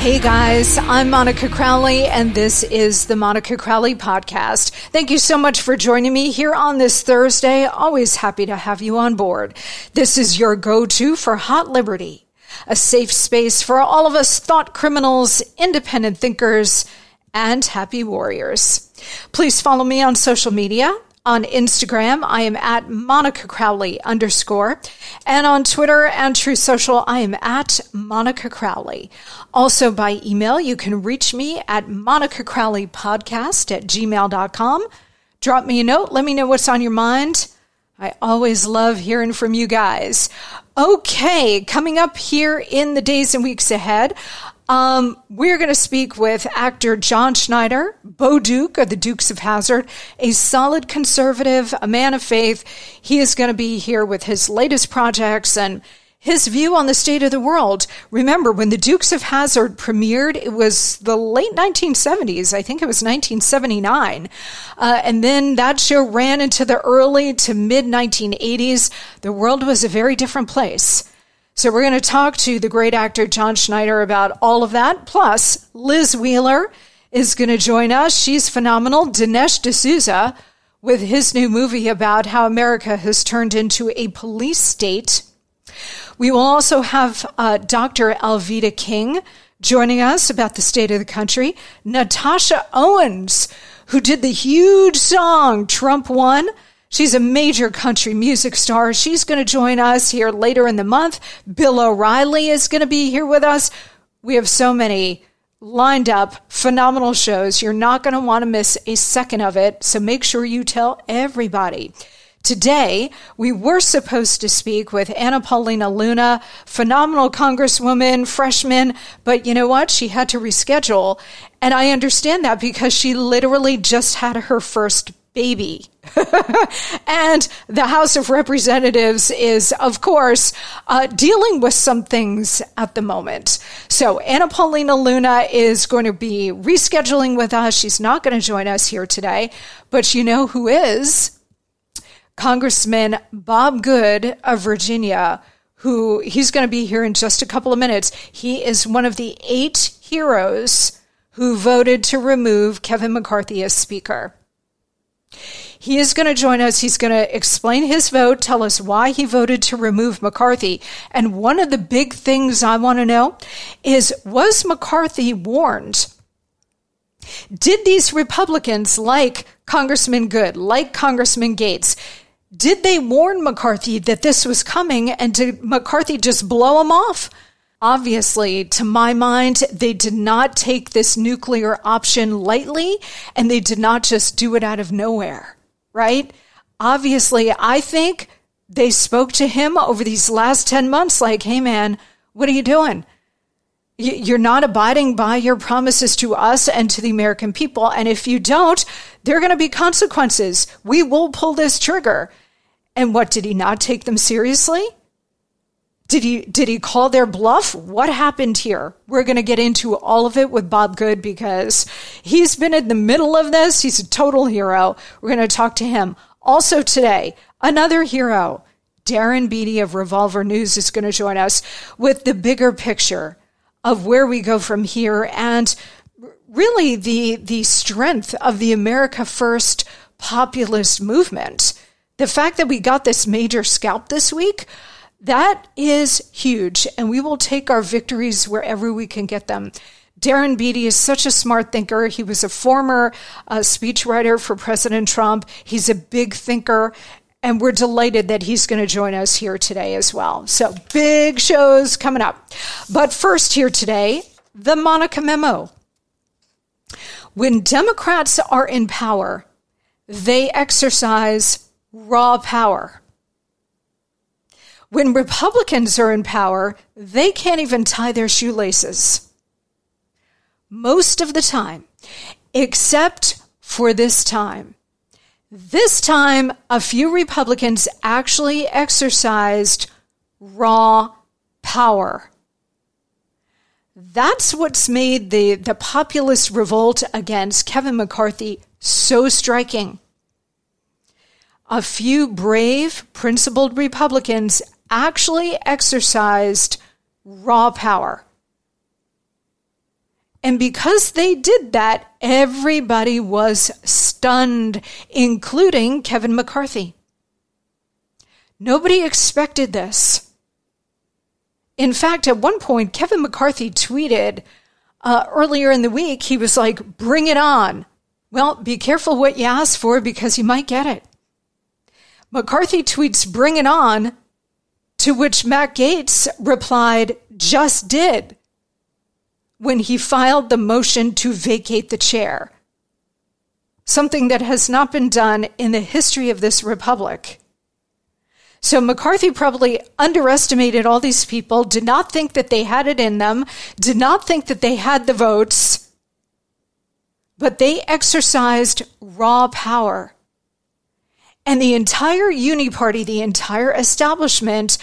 Hey guys, I'm Monica Crowley, and this is the Monica Crowley Podcast. Thank you so much for joining me here on this Thursday. Always happy to have you on board. This is your go to for Hot Liberty, a safe space for all of us thought criminals, independent thinkers, and happy warriors. Please follow me on social media on Instagram, I am at Monica Crowley underscore. And on Twitter and Truth Social, I am at Monica Crowley. Also by email, you can reach me at Monica Crowley podcast at gmail.com. Drop me a note. Let me know what's on your mind. I always love hearing from you guys. Okay, coming up here in the days and weeks ahead, um, we're going to speak with actor John Schneider, Bo Duke of the Dukes of Hazzard, a solid conservative, a man of faith. He is going to be here with his latest projects and his view on the state of the world. Remember, when the Dukes of Hazzard premiered, it was the late 1970s. I think it was 1979. Uh, and then that show ran into the early to mid 1980s. The world was a very different place. So we're going to talk to the great actor John Schneider about all of that. Plus, Liz Wheeler is going to join us. She's phenomenal. Dinesh D'Souza with his new movie about how America has turned into a police state. We will also have uh, Dr. Alveda King joining us about the state of the country. Natasha Owens, who did the huge song Trump Won. She's a major country music star. She's going to join us here later in the month. Bill O'Reilly is going to be here with us. We have so many lined up, phenomenal shows. You're not going to want to miss a second of it. So make sure you tell everybody. Today, we were supposed to speak with Anna Paulina Luna, phenomenal congresswoman, freshman, but you know what? She had to reschedule. And I understand that because she literally just had her first baby. and the House of Representatives is, of course, uh, dealing with some things at the moment. So Anna Paulina Luna is going to be rescheduling with us. She's not going to join us here today, but you know who is? Congressman Bob Good of Virginia, who he's going to be here in just a couple of minutes. He is one of the eight heroes who voted to remove Kevin McCarthy as Speaker. He is going to join us. He's going to explain his vote, tell us why he voted to remove McCarthy. And one of the big things I want to know is was McCarthy warned? Did these Republicans, like Congressman Good, like Congressman Gaetz, did they warn McCarthy that this was coming and did McCarthy just blow him off? Obviously, to my mind, they did not take this nuclear option lightly and they did not just do it out of nowhere, right? Obviously, I think they spoke to him over these last 10 months like, hey man, what are you doing? You're not abiding by your promises to us and to the American people. And if you don't, there are going to be consequences. We will pull this trigger. And what did he not take them seriously? Did he did he call their bluff? What happened here? We're going to get into all of it with Bob Good because he's been in the middle of this. He's a total hero. We're going to talk to him. Also today, another hero, Darren Beattie of Revolver News is going to join us with the bigger picture of where we go from here and really the the strength of the America First populist movement. The fact that we got this major scalp this week, that is huge, and we will take our victories wherever we can get them. Darren Beattie is such a smart thinker. He was a former uh, speechwriter for President Trump. He's a big thinker, and we're delighted that he's going to join us here today as well. So, big shows coming up. But first, here today, the Monica Memo. When Democrats are in power, they exercise raw power. When Republicans are in power, they can't even tie their shoelaces. Most of the time, except for this time. This time, a few Republicans actually exercised raw power. That's what's made the, the populist revolt against Kevin McCarthy so striking. A few brave, principled Republicans actually exercised raw power. And because they did that, everybody was stunned, including Kevin McCarthy. Nobody expected this. In fact, at one point, Kevin McCarthy tweeted uh, earlier in the week, he was like, bring it on. Well, be careful what you ask for because you might get it. McCarthy tweets, bring it on, to which Matt Gaetz replied, just did, when he filed the motion to vacate the chair. Something that has not been done in the history of this republic. So McCarthy probably underestimated all these people, did not think that they had it in them, did not think that they had the votes, but they exercised raw power and the entire Uni Party, the entire establishment,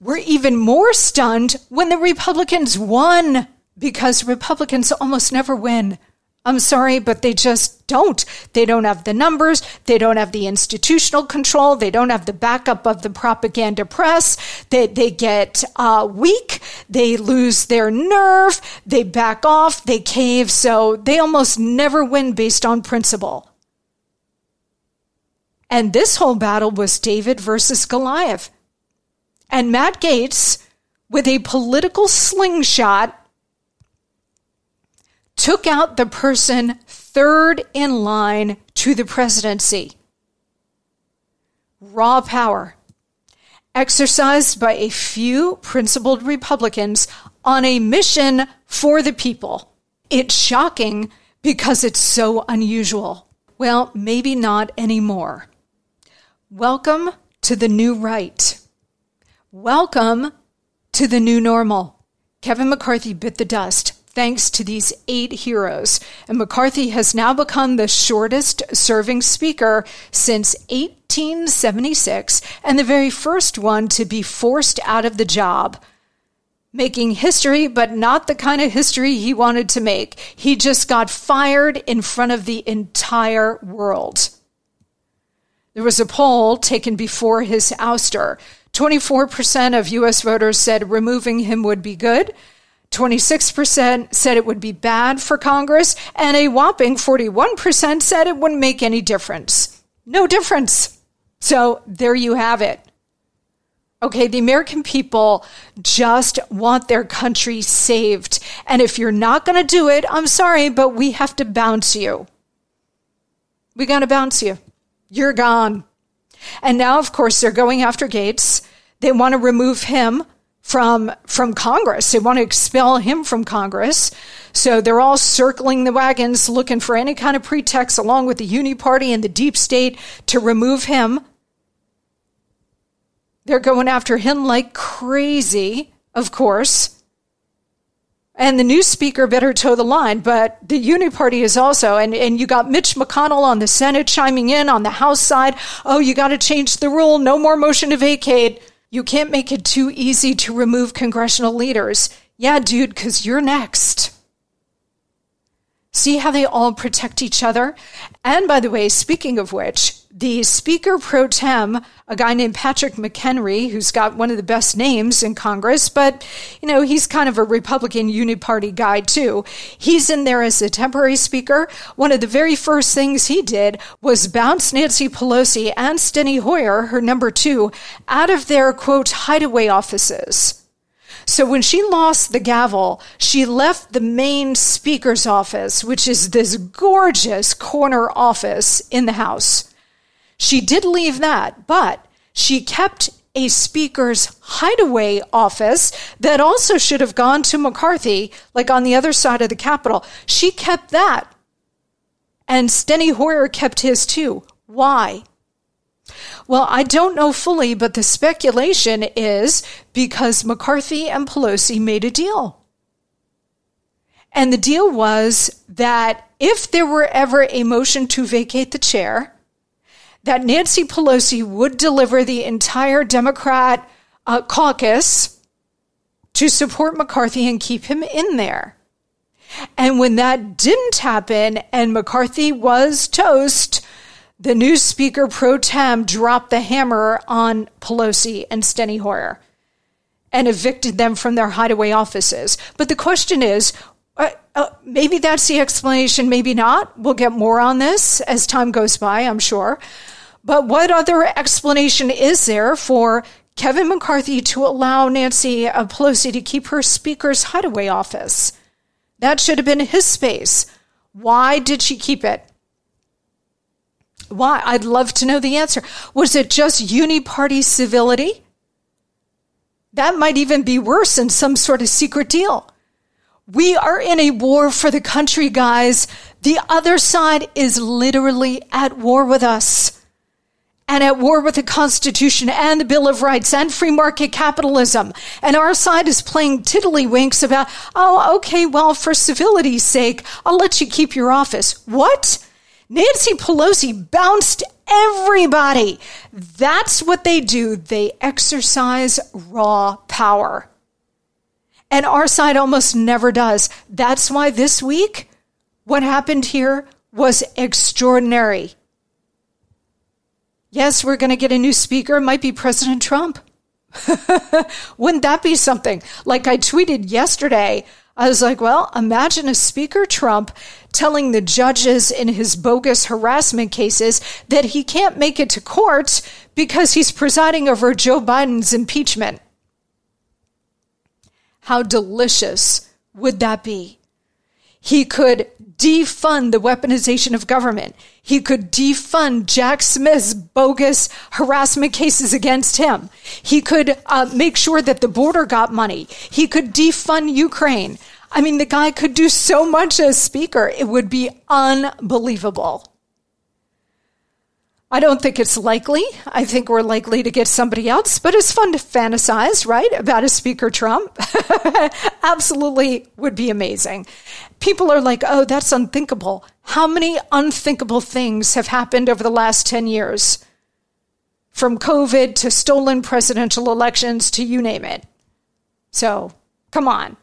were even more stunned when the Republicans won because Republicans almost never win. I'm sorry, but they just don't. They don't have the numbers. They don't have the institutional control. They don't have the backup of the propaganda press. They, they get uh, weak. They lose their nerve. They back off. They cave. So they almost never win based on principle. And this whole battle was David versus Goliath. And Matt Gaetz, with a political slingshot, took out the person third in line to the presidency. Raw power, exercised by a few principled Republicans on a mission for the people. It's shocking because it's so unusual. Well, maybe not anymore. Welcome to the new right. Welcome to the new normal. Kevin McCarthy bit the dust thanks to these eight heroes, and McCarthy has now become the shortest serving speaker since 1876 and the very first one to be forced out of the job. Making history, but not the kind of history he wanted to make. He just got fired in front of the entire world. There was a poll taken before his ouster. 24% of U.S. voters said removing him would be good. 26% said it would be bad for Congress, and a whopping 41% said it wouldn't make any difference. No difference. So there you have it. Okay, the American people just want their country saved. And if you're not going to do it, I'm sorry, but we have to bounce you. We got to bounce you. You're gone. And now, of course, they're going after Gaetz. They want to remove him from from Congress. They want to expel him from Congress. So they're all circling the wagons looking for any kind of pretext along with the Uni Party and the deep state to remove him. They're going after him like crazy, of course. And the new speaker better toe the line, but the Uni Party is also, and, and you got Mitch McConnell on the Senate chiming in on the House side. Oh, you got to change the rule. No more motion to vacate. You can't make it too easy to remove congressional leaders. Yeah, dude, because you're next. See how they all protect each other? And by the way, speaking of which, the Speaker pro tem, a guy named Patrick McHenry, who's got one of the best names in Congress, but, you know, he's kind of a Republican Party guy too. He's in there as a temporary speaker. One of the very first things he did was bounce Nancy Pelosi and Steny Hoyer, her number two, out of their, quote, hideaway offices. So when she lost the gavel, she left the main speaker's office, which is this gorgeous corner office in the House. She did leave that, but she kept a speaker's hideaway office that also should have gone to McCarthy, like on the other side of the Capitol. She kept that. And Steny Hoyer kept his too. Why? Well, I don't know fully, but the speculation is because McCarthy and Pelosi made a deal. And the deal was that if there were ever a motion to vacate the chair, that Nancy Pelosi would deliver the entire Democrat uh, caucus to support McCarthy and keep him in there. And when that didn't happen and McCarthy was toast, the new Speaker pro tem dropped the hammer on Pelosi and Steny Hoyer and evicted them from their hideaway offices. But the question is, uh, uh, maybe that's the explanation, maybe not. We'll get more on this as time goes by, I'm sure. But what other explanation is there for Kevin McCarthy to allow Nancy Pelosi to keep her Speaker's hideaway office? That should have been his space. Why did she keep it? Why? I'd love to know the answer. Was it just uniparty civility? That might even be worse than some sort of secret deal. We are in a war for the country, guys. The other side is literally at war with us and at war with the Constitution and the Bill of Rights and free market capitalism. And our side is playing tiddlywinks about, oh, okay, well, for civility's sake, I'll let you keep your office. What? Nancy Pelosi bounced everybody. That's what they do. They exercise raw power. And our side almost never does. That's why this week, what happened here was extraordinary. Yes, we're going to get a new speaker. It might be President Trump. Wouldn't that be something? Like I tweeted yesterday, I was like, well, imagine a Speaker Trump telling the judges in his bogus harassment cases that he can't make it to court because he's presiding over Joe Biden's impeachment. How delicious would that be? He could defund the weaponization of government. He could defund Jack Smith's bogus harassment cases against him. He could uh, make sure that the border got money. He could defund Ukraine. I mean, the guy could do so much as speaker. It would be unbelievable. I don't think it's likely. I think we're likely to get somebody else, but it's fun to fantasize, right? About a Speaker Trump. Absolutely would be amazing. People are like, oh, that's unthinkable. How many unthinkable things have happened over the last 10 years? From COVID to stolen presidential elections to you name it. So, come on.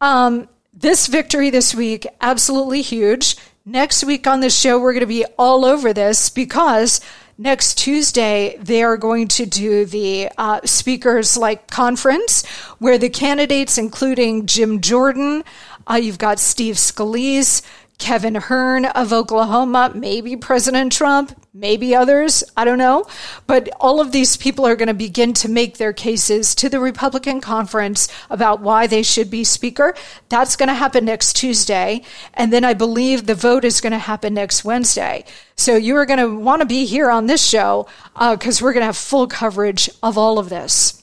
Um, this victory this week, absolutely huge. Next week on the show, we're going to be all over this because next Tuesday they are going to do the uh, speakers like conference where the candidates, including Jim Jordan, uh, you've got Steve Scalise, Kevin Hern of Oklahoma, maybe President Trump, maybe others, I don't know. But all of these people are going to begin to make their cases to the Republican conference about why they should be Speaker. That's going to happen next Tuesday. And then I believe the vote is going to happen next Wednesday. So you are going to want to be here on this show because uh, we're going to have full coverage of all of this.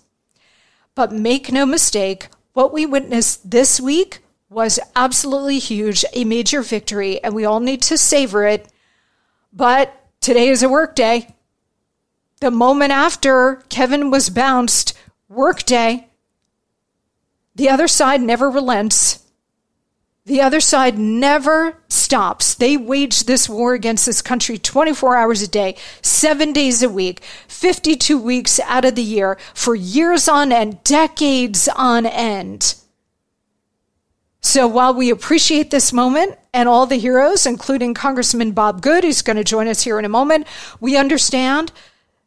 But make no mistake, what we witnessed this week was absolutely huge, a major victory, and we all need to savor it. But today is a work day. The moment after Kevin was bounced, work day. The other side never relents. The other side never stops. They wage this war against this country 24 hours a day, seven days a week, 52 weeks out of the year, for years on end, decades on end. So while we appreciate this moment and all the heroes, including Congressman Bob Good, who's going to join us here in a moment, we understand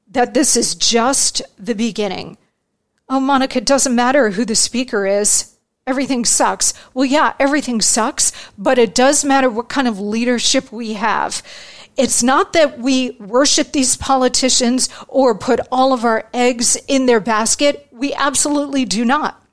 that this is just the beginning. Oh, Monica, it doesn't matter who the speaker is. Everything sucks. Well, yeah, everything sucks, but it does matter what kind of leadership we have. It's not that we worship these politicians or put all of our eggs in their basket. We absolutely do not.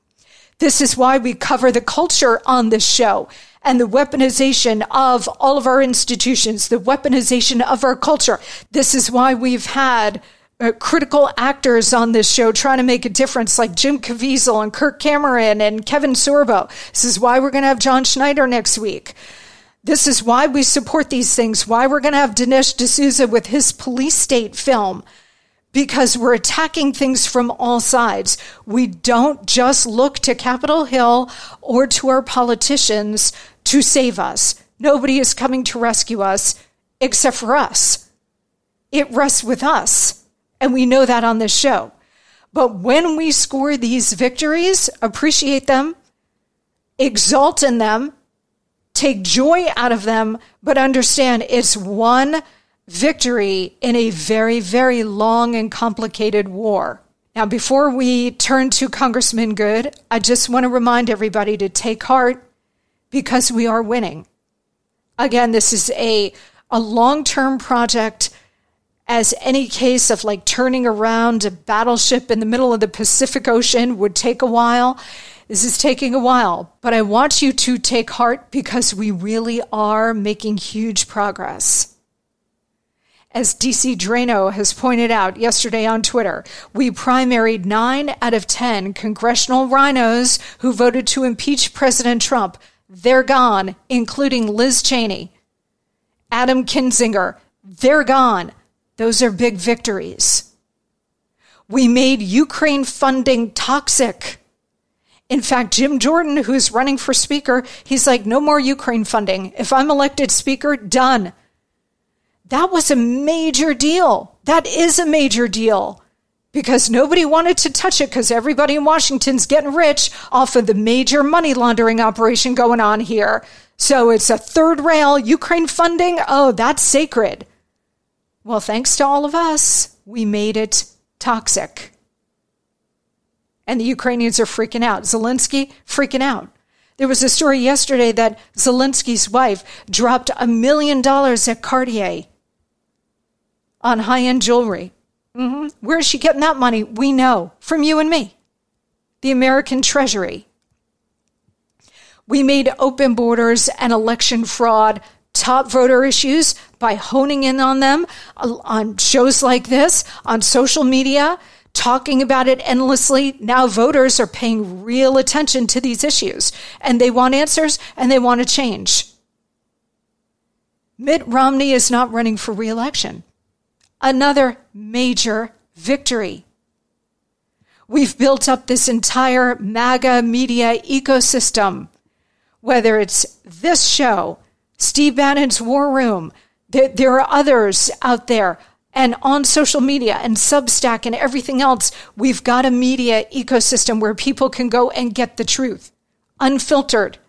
This is why we cover the culture on this show and the weaponization of all of our institutions, the weaponization of our culture. This is why we've had uh, critical actors on this show trying to make a difference, like Jim Caviezel and Kirk Cameron and Kevin Sorbo. This is why we're going to have John Schneider next week. This is why we support these things, why we're going to have Dinesh D'Souza with his police state film, because we're attacking things from all sides. We don't just look to Capitol Hill or to our politicians to save us. Nobody is coming to rescue us except for us. It rests with us. And we know that on this show. But when we score these victories, appreciate them, exalt in them, take joy out of them, but understand it's one victory in a very, very long and complicated war. Now, before we turn to Congressman Good, I just want to remind everybody to take heart because we are winning. Again, this is a, a long term project, as any case of like turning around a battleship in the middle of the Pacific Ocean would take a while. This is taking a while, but I want you to take heart because we really are making huge progress. As DC Draino has pointed out yesterday on Twitter, we primaried nine out of 10 congressional RINOs who voted to impeach President Trump. They're gone, including Liz Cheney, Adam Kinzinger. They're gone. Those are big victories. We made Ukraine funding toxic. In fact, Jim Jordan, who's running for speaker, he's like, no more Ukraine funding. If I'm elected speaker, done. That was a major deal. That is a major deal because nobody wanted to touch it because everybody in Washington's getting rich off of the major money laundering operation going on here. So it's a third rail Ukraine funding. Oh, that's sacred. Well, thanks to all of us, we made it toxic. And the Ukrainians are freaking out. Zelensky freaking out. There was a story yesterday that Zelensky's wife dropped a million dollars at Cartier on high end jewelry. Mm-hmm. Where is she getting that money? We know from you and me. The American Treasury. We made open borders and election fraud top voter issues by honing in on them on shows like this, on social media, talking about it endlessly. Now voters are paying real attention to these issues and they want answers and they want to change. Mitt Romney is not running for reelection. Another major victory. We've built up this entire MAGA media ecosystem, whether it's this show, Steve Bannon's War Room, there, are others out there and on social media and Substack and everything else, we've got a media ecosystem where people can go and get the truth unfiltered.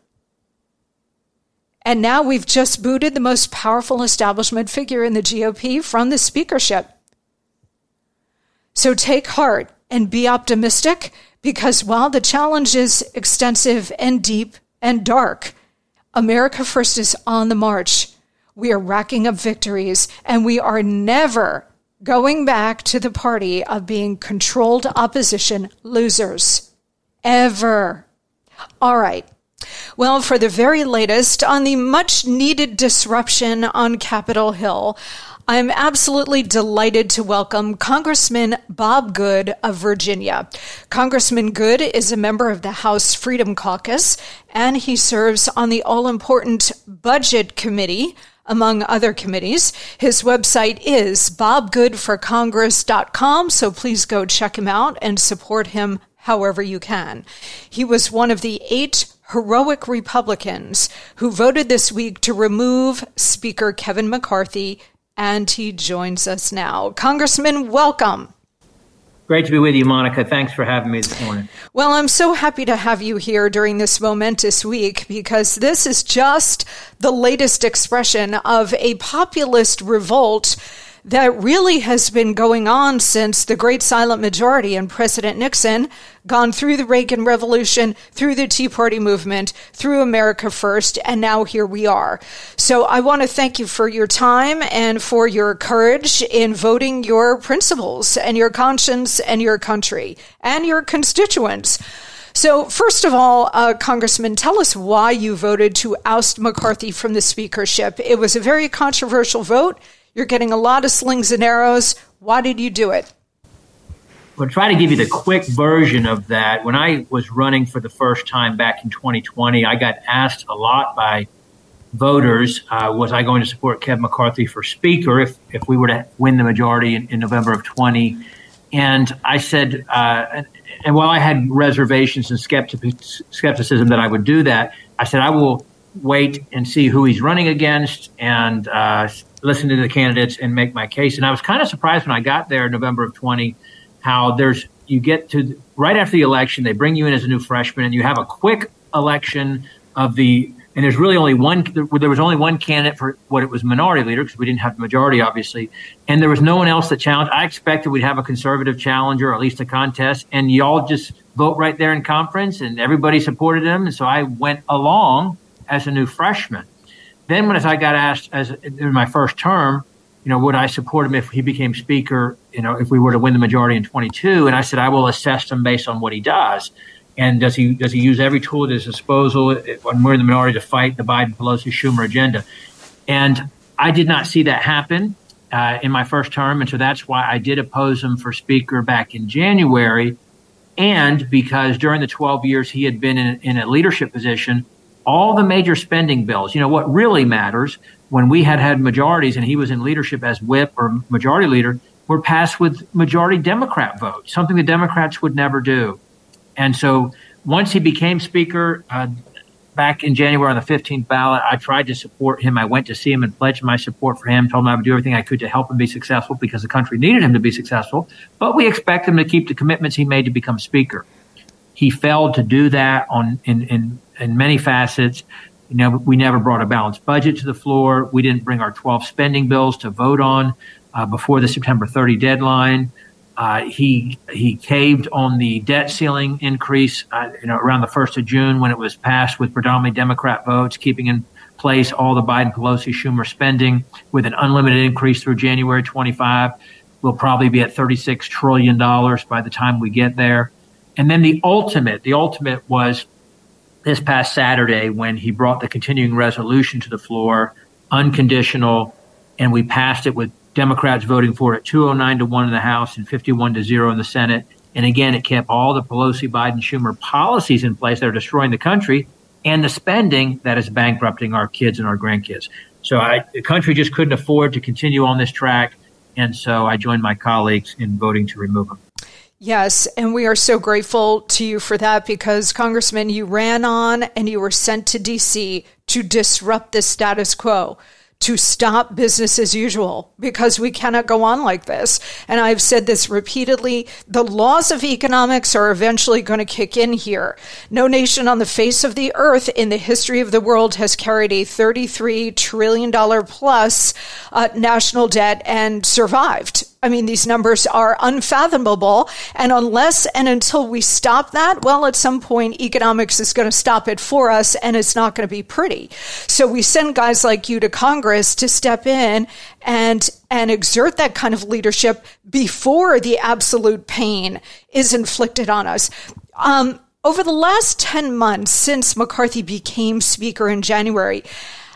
And now we've just booted the most powerful establishment figure in the GOP from the speakership. So take heart and be optimistic because while the challenge is extensive and deep and dark, America First is on the march. We are racking up victories and we are never going back to the party of being controlled opposition losers. Ever. All right. Well, for the very latest on the much needed disruption on Capitol Hill, I'm absolutely delighted to welcome Congressman Bob Good of Virginia. Congressman Good is a member of the House Freedom Caucus, and he serves on the all important Budget Committee among other committees. His website is bobgoodforcongress.com, so please go check him out and support him however you can. He was one of the eight heroic Republicans who voted this week to remove Speaker Kevin McCarthy, and he joins us now. Congressman, welcome. Great to be with you, Monica. Thanks for having me this morning. Well, I'm so happy to have you here during this momentous week because this is just the latest expression of a populist revolt that really has been going on since the great silent majority and President Nixon, gone through the Reagan Revolution, through the Tea Party movement, through America First, and now here we are. So I want to thank you for your time and for your courage in voting your principles and your conscience and your country and your constituents. So, first of all, uh, Congressman, tell us why you voted to oust McCarthy from the speakership. It was a very controversial vote. You're getting a lot of slings and arrows. Why did you do it? I'll try to give you the quick version of that. When I was running for the first time back in 2020, I got asked a lot by voters uh, was I going to support Kevin McCarthy for Speaker if, if we were to win the majority in, in November of 20. And I said, uh, and, while I had reservations and skepticism that I would do that, I said, I will wait and see who he's running against and uh, listen to the candidates and make my case. And I was kind of surprised when I got there in November of 20 how there's you get to right after the election, they bring you in as a new freshman, and you have a quick election of the. And there's really only one. There was only one candidate for what it was minority leader because we didn't have the majority, obviously, and there was no one else that challenged. I expected we'd have a conservative challenger, or at least a contest, and y'all just vote right there in conference, and everybody supported him. And so I went along as a new freshman. Then, when as I got asked as in my first term, you know, would I support him if he became speaker? You know, if we were to win the majority in 22, and I said I will assess him based on what he does, and does he does he use every tool at his disposal when we're in the minority to fight the Biden Pelosi Schumer agenda? And I did not see that happen uh, in my first term, and so that's why I did oppose him for speaker back in January, and because during the 12 years he had been in, in a leadership position, all the major spending bills. You know what really matters when we had had majorities and he was in leadership as whip or majority leader were passed with majority Democrat votes, something the Democrats would never do. And so once he became speaker uh, back in January on the 15th ballot, I tried to support him. I went to see him and pledged my support for him, told him I would do everything I could to help him be successful because the country needed him to be successful. But we expect him to keep the commitments he made to become speaker. He failed to do that on in, in, in many facets. You know, we never brought a balanced budget to the floor. We didn't bring our 12 spending bills to vote on uh, before the September 30 deadline. Uh, he he caved on the debt ceiling increase, uh, you know, around the first of June when it was passed with predominantly Democrat votes, keeping in place all the Biden, Pelosi, Schumer spending with an unlimited increase through January 25. We'll probably be at 36 trillion dollars by the time we get there. And then the ultimate, the ultimate was this past Saturday when he brought the continuing resolution to the floor, unconditional, and we passed it with Democrats voting for it 209 to 1 in the House and 51 to 0 in the Senate. And again, it kept all the Pelosi, Biden, Schumer policies in place that are destroying the country and the spending that is bankrupting our kids and our grandkids. So I, the country just couldn't afford to continue on this track. And so I joined my colleagues in voting to remove him. Yes, and we are so grateful to you for that because, Congressman, you ran on and you were sent to D.C. to disrupt the status quo to stop business as usual because we cannot go on like this. And I've said this repeatedly. The laws of economics are eventually going to kick in here. No nation on the face of the earth in the history of the world has carried a $33 trillion plus uh, national debt and survived. I mean, these numbers are unfathomable. And unless and until we stop that, well, at some point, economics is going to stop it for us and it's not going to be pretty. So we send guys like you to Congress to step in and, and exert that kind of leadership before the absolute pain is inflicted on us. Um, over the last 10 months since McCarthy became Speaker in January,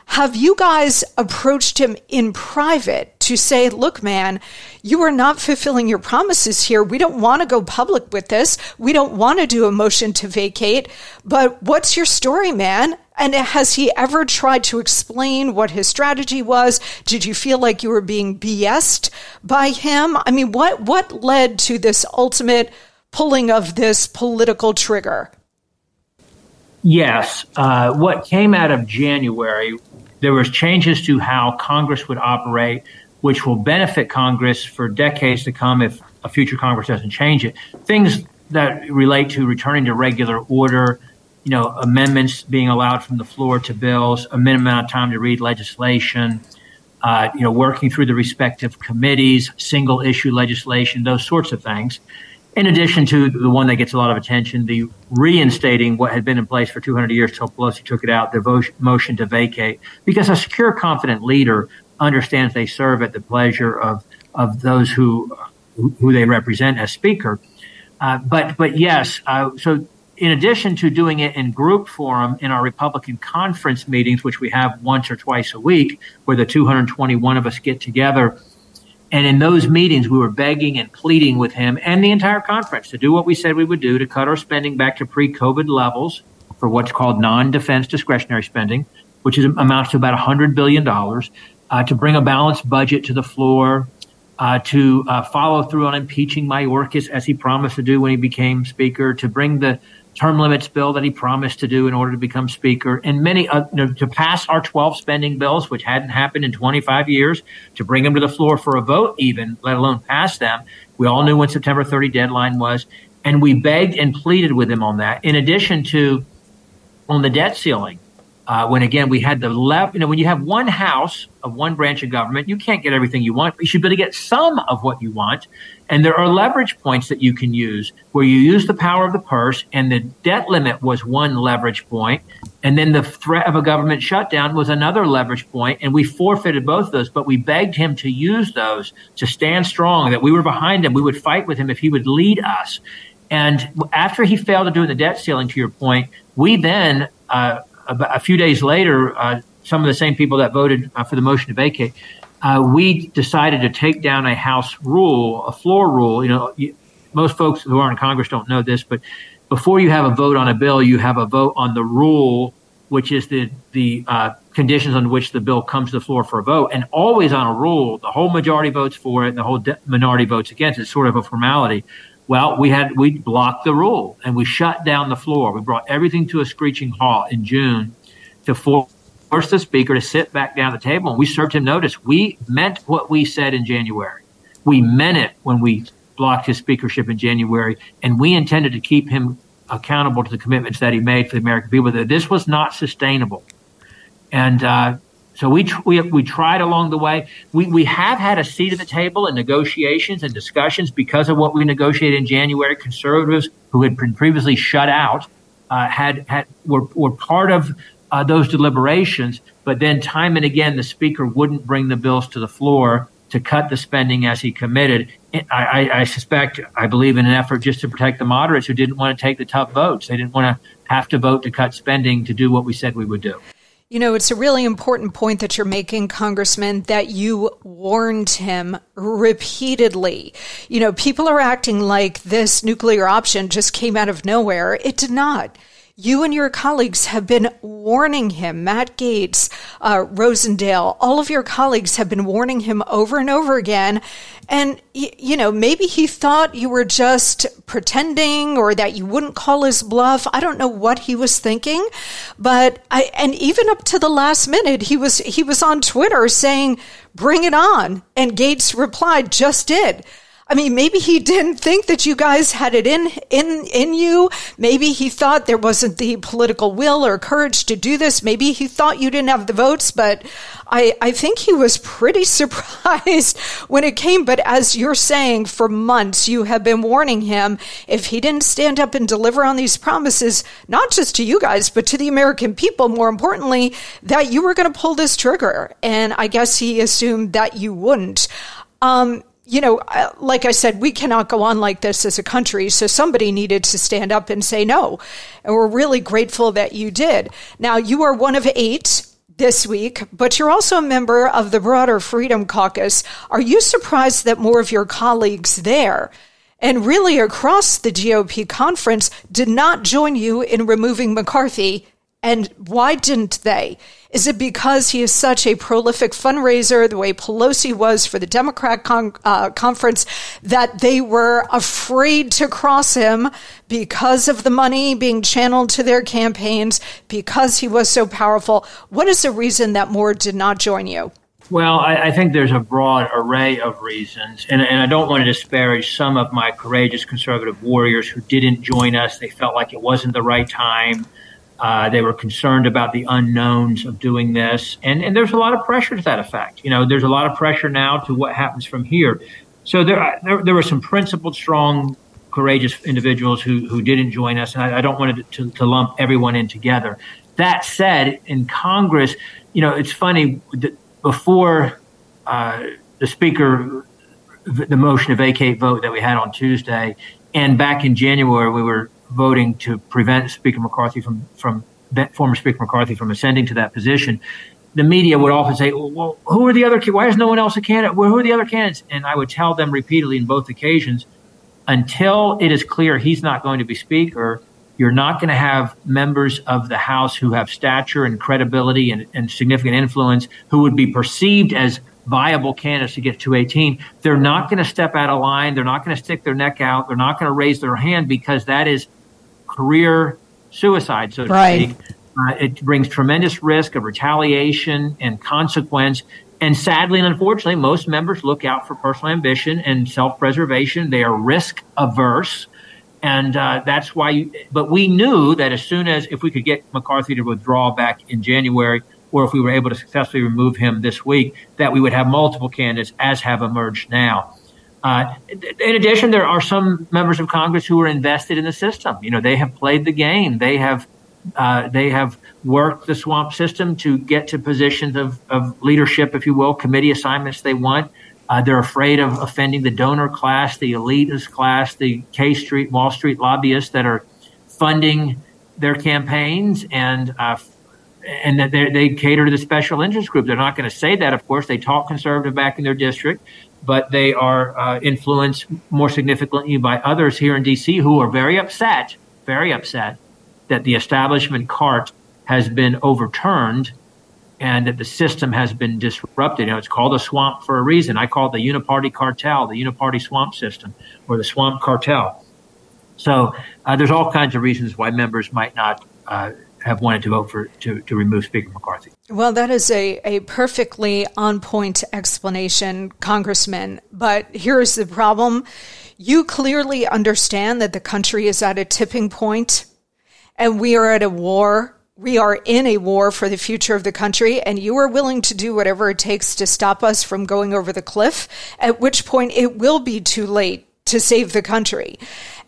have you guys approached him in private to say, look, man, you are not fulfilling your promises here. We don't want to go public with this. We don't want to do a motion to vacate. But what's your story, man? And has he ever tried to explain what his strategy was? Did you feel like you were being BS'd by him? I mean, what, what led to this ultimate pulling of this political trigger? Yes. Uh, what came out of January there was changes to how Congress would operate, which will benefit Congress for decades to come if a future Congress doesn't change it. Things that relate to returning to regular order, you know, amendments being allowed from the floor to bills, a minimum amount of time to read legislation, uh, you know, working through the respective committees, single issue legislation, those sorts of things in addition to the one that gets a lot of attention, the reinstating what had been in place for 200 years till Pelosi took it out, the motion to vacate, because a secure, confident leader understands they serve at the pleasure of of those who who they represent as speaker. Uh, but but yes, uh, so in addition to doing it in group forum in our Republican conference meetings, which we have once or twice a week, where the 221 of us get together and in those meetings, we were begging and pleading with him and the entire conference to do what we said we would do to cut our spending back to pre COVID levels for what's called non defense discretionary spending, which is, amounts to about $100 billion, uh, to bring a balanced budget to the floor, uh, to uh, follow through on impeaching Mayorkas as he promised to do when he became Speaker, to bring the term limits bill that he promised to do in order to become Speaker, and many uh, you know, to pass our 12 spending bills, which hadn't happened in 25 years, to bring them to the floor for a vote, even let alone pass them. We all knew when September 30 deadline was, and we begged and pleaded with him on that. In addition to on the debt ceiling, uh, when again we had the left, you know, when you have one house of one branch of government, you can't get everything you want. But you should be able to get some of what you want. And there are leverage points that you can use where you use the power of the purse, and the debt limit was one leverage point, and then the threat of a government shutdown was another leverage point, and we forfeited both of those. But we begged him to use those to stand strong. That we were behind him. We would fight with him if he would lead us. And after he failed to do the debt ceiling, to your point, we then uh, a few days later, uh, some of the same people that voted uh, for the motion to vacate, uh, we decided to take down a House rule, a floor rule. You know, most folks who are in Congress don't know this, but before you have a vote on a bill, you have a vote on the rule, which is the the uh, conditions on which the bill comes to the floor for a vote. And always on a rule, the whole majority votes for it, and the whole de- minority votes against. It. It's sort of a formality. Well, we had we blocked the rule and we shut down the floor. We brought everything to a screeching halt in June to force the speaker to sit back down at the table. And we served him notice. We meant what we said in January. We meant it when we blocked his speakership in January, and we intended to keep him accountable to the commitments that he made for the American people. That this was not sustainable, and uh, so we, we, we tried along the way. We, we have had a seat at the table in negotiations and discussions because of what we negotiated in January. Conservatives who had been previously shut out uh, had, had were, were part of uh, those deliberations. But then time and again, the speaker wouldn't bring the bills to the floor to cut the spending as he committed. I, I, I, suspect, I believe, in an effort just to protect the moderates who didn't want to take the tough votes. They didn't want to have to vote to cut spending to do what we said we would do. You know, it's a really important point that you're making, Congressman, that you warned him repeatedly. You know, people are acting like this nuclear option just came out of nowhere. It did not. You and your colleagues have been warning him, Matt Gaetz, uh, Rosendale, all of your colleagues have been warning him over and over again. And, you know, maybe he thought you were just pretending or that you wouldn't call his bluff. I don't know what he was thinking, but I, and even up to the last minute, he was, he was on Twitter saying, bring it on. And Gaetz replied, just did. I mean, maybe he didn't think that you guys had it in, in, in you. Maybe he thought there wasn't the political will or courage to do this. Maybe he thought you didn't have the votes, but I, I think he was pretty surprised when it came. But as you're saying, for months, you have been warning him if he didn't stand up and deliver on these promises, not just to you guys, but to the American people, more importantly, that you were going to pull this trigger. And I guess he assumed that you wouldn't. Um, you know, like I said, we cannot go on like this as a country. So somebody needed to stand up and say no. And we're really grateful that you did. Now, you are one of eight this week, but you're also a member of the broader Freedom Caucus. Are you surprised that more of your colleagues there and really across the GOP conference did not join you in removing McCarthy? And why didn't they? Is it because he is such a prolific fundraiser, the way Pelosi was for the Democrat con- uh, conference, that they were afraid to cross him because of the money being channeled to their campaigns, because he was so powerful? What is the reason that more did not join you? Well, I, I, think there's a broad array of reasons, and, and, I don't want to disparage some of my courageous conservative warriors who didn't join us. They felt like it wasn't the right time. Uh, they were concerned about the unknowns of doing this, and, and there's a lot of pressure to that effect. You know, there's a lot of pressure now to what happens from here. So there, there, there were some principled, strong, courageous individuals who, who didn't join us, and I, I don't want to, to, to, lump everyone in together. That said, in Congress, you know, it's funny that before uh, the speaker, the motion to vacate vote that we had on Tuesday, and back in January, we were voting to prevent Speaker McCarthy from, from former Speaker McCarthy from ascending to that position, the media would often say, well, who are the other, why is no one else a candidate? Well, who are the other candidates? And I would tell them repeatedly in both occasions, until it is clear he's not going to be Speaker, You're not going to have members of the House who have stature and credibility and, and significant influence who would be perceived as viable candidates to get to 18. They're not going to step out of line. They're not going to stick their neck out. They're not going to raise their hand because that is career suicide, so to right. speak. Uh, it brings tremendous risk of retaliation and consequence. And sadly and unfortunately, most members look out for personal ambition and self preservation. They are risk averse. And uh, that's why, you, but we knew that as soon as, if we could get McCarthy to withdraw back in January, or if we were able to successfully remove him this week, that we would have multiple candidates, as have emerged now. Uh, in addition, there are some members of Congress who are invested in the system. You know, they have played the game. They have uh, they have worked the swamp system to get to positions of, of leadership, if you will, committee assignments they want. Uh, they're afraid of offending the donor class, the elitist class, the K Street, Wall Street lobbyists that are funding their campaigns and uh, and that they cater to the special interest group. They're not going to say that, of course. They talk conservative back in their district, but they are uh, influenced more significantly by others here in D.C. who are very upset, very upset that the establishment cart has been overturned and that the system has been disrupted. You know, it's called a swamp for a reason. I call it the uniparty cartel, the uniparty swamp system, or the swamp cartel. So uh, there's all kinds of reasons why members might not uh, have wanted to vote for to, to remove Speaker McCarthy. Well, that is a, a perfectly on point explanation, Congressman. But here's the problem. You clearly understand that the country is at a tipping point and we are at a war. We are in a war for the future of the country, and you are willing to do whatever it takes to stop us from going over the cliff, at which point it will be too late to save the country.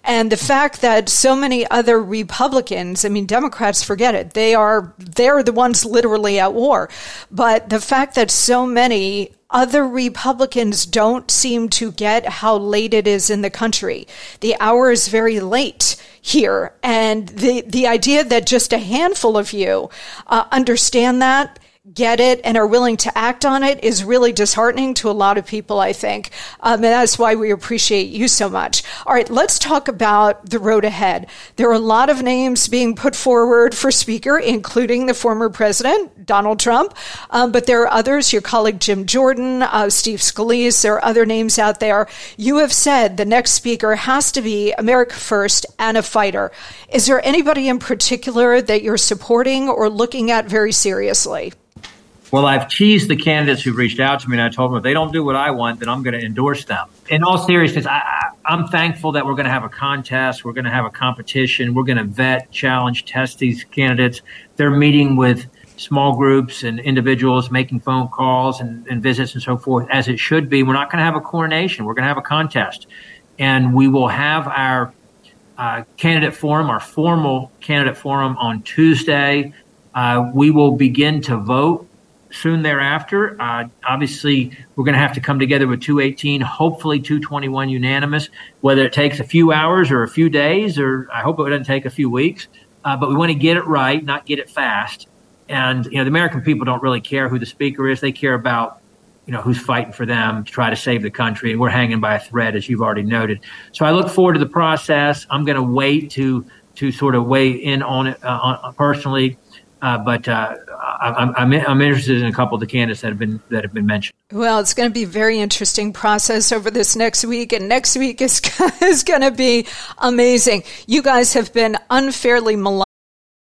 And the fact that so many other Republicans, I mean, Democrats forget it. They are, they're the ones literally at war. But the fact that so many other Republicans don't seem to get how late it is in the country. The hour is very late here. And the, the idea that just a handful of you uh, understand that get it and are willing to act on it is really disheartening to a lot of people, I think. Um, and that's why we appreciate you so much. All right, let's talk about the road ahead. There are a lot of names being put forward for speaker, including the former president, Donald Trump. Um, but there are others, your colleague Jim Jordan, uh, Steve Scalise, there are other names out there. You have said the next speaker has to be America First and a fighter. Is there anybody in particular that you're supporting or looking at very seriously? Well, I've teased the candidates who've reached out to me, and I told them if they don't do what I want, then I'm going to endorse them. In all seriousness, I, am thankful that we're going to have a contest. We're going to have a competition. We're going to vet, challenge, test these candidates. They're meeting with small groups and individuals, making phone calls and, and visits and so forth, as it should be. We're not going to have a coronation. We're going to have a contest. And we will have our uh, candidate forum, our formal candidate forum on Tuesday. Uh, we will begin to vote soon thereafter. Uh, obviously, we're going to have to come together with 218, hopefully 221 unanimous, whether it takes a few hours or a few days, or I hope it doesn't take a few weeks. Uh, but we want to get it right, not get it fast. And you know, the American people don't really care who the speaker is; they care about you know who's fighting for them to try to save the country. And we're hanging by a thread, as you've already noted. So I look forward to the process. I'm going to wait to to sort of weigh in on it uh, on, personally uh, but uh, I'm, I'm, I'm, interested in a couple of the candidates that have been that have been mentioned. Well, it's going to be a very interesting process over this next week, and next week is is going to be amazing. You guys have been unfairly maligned.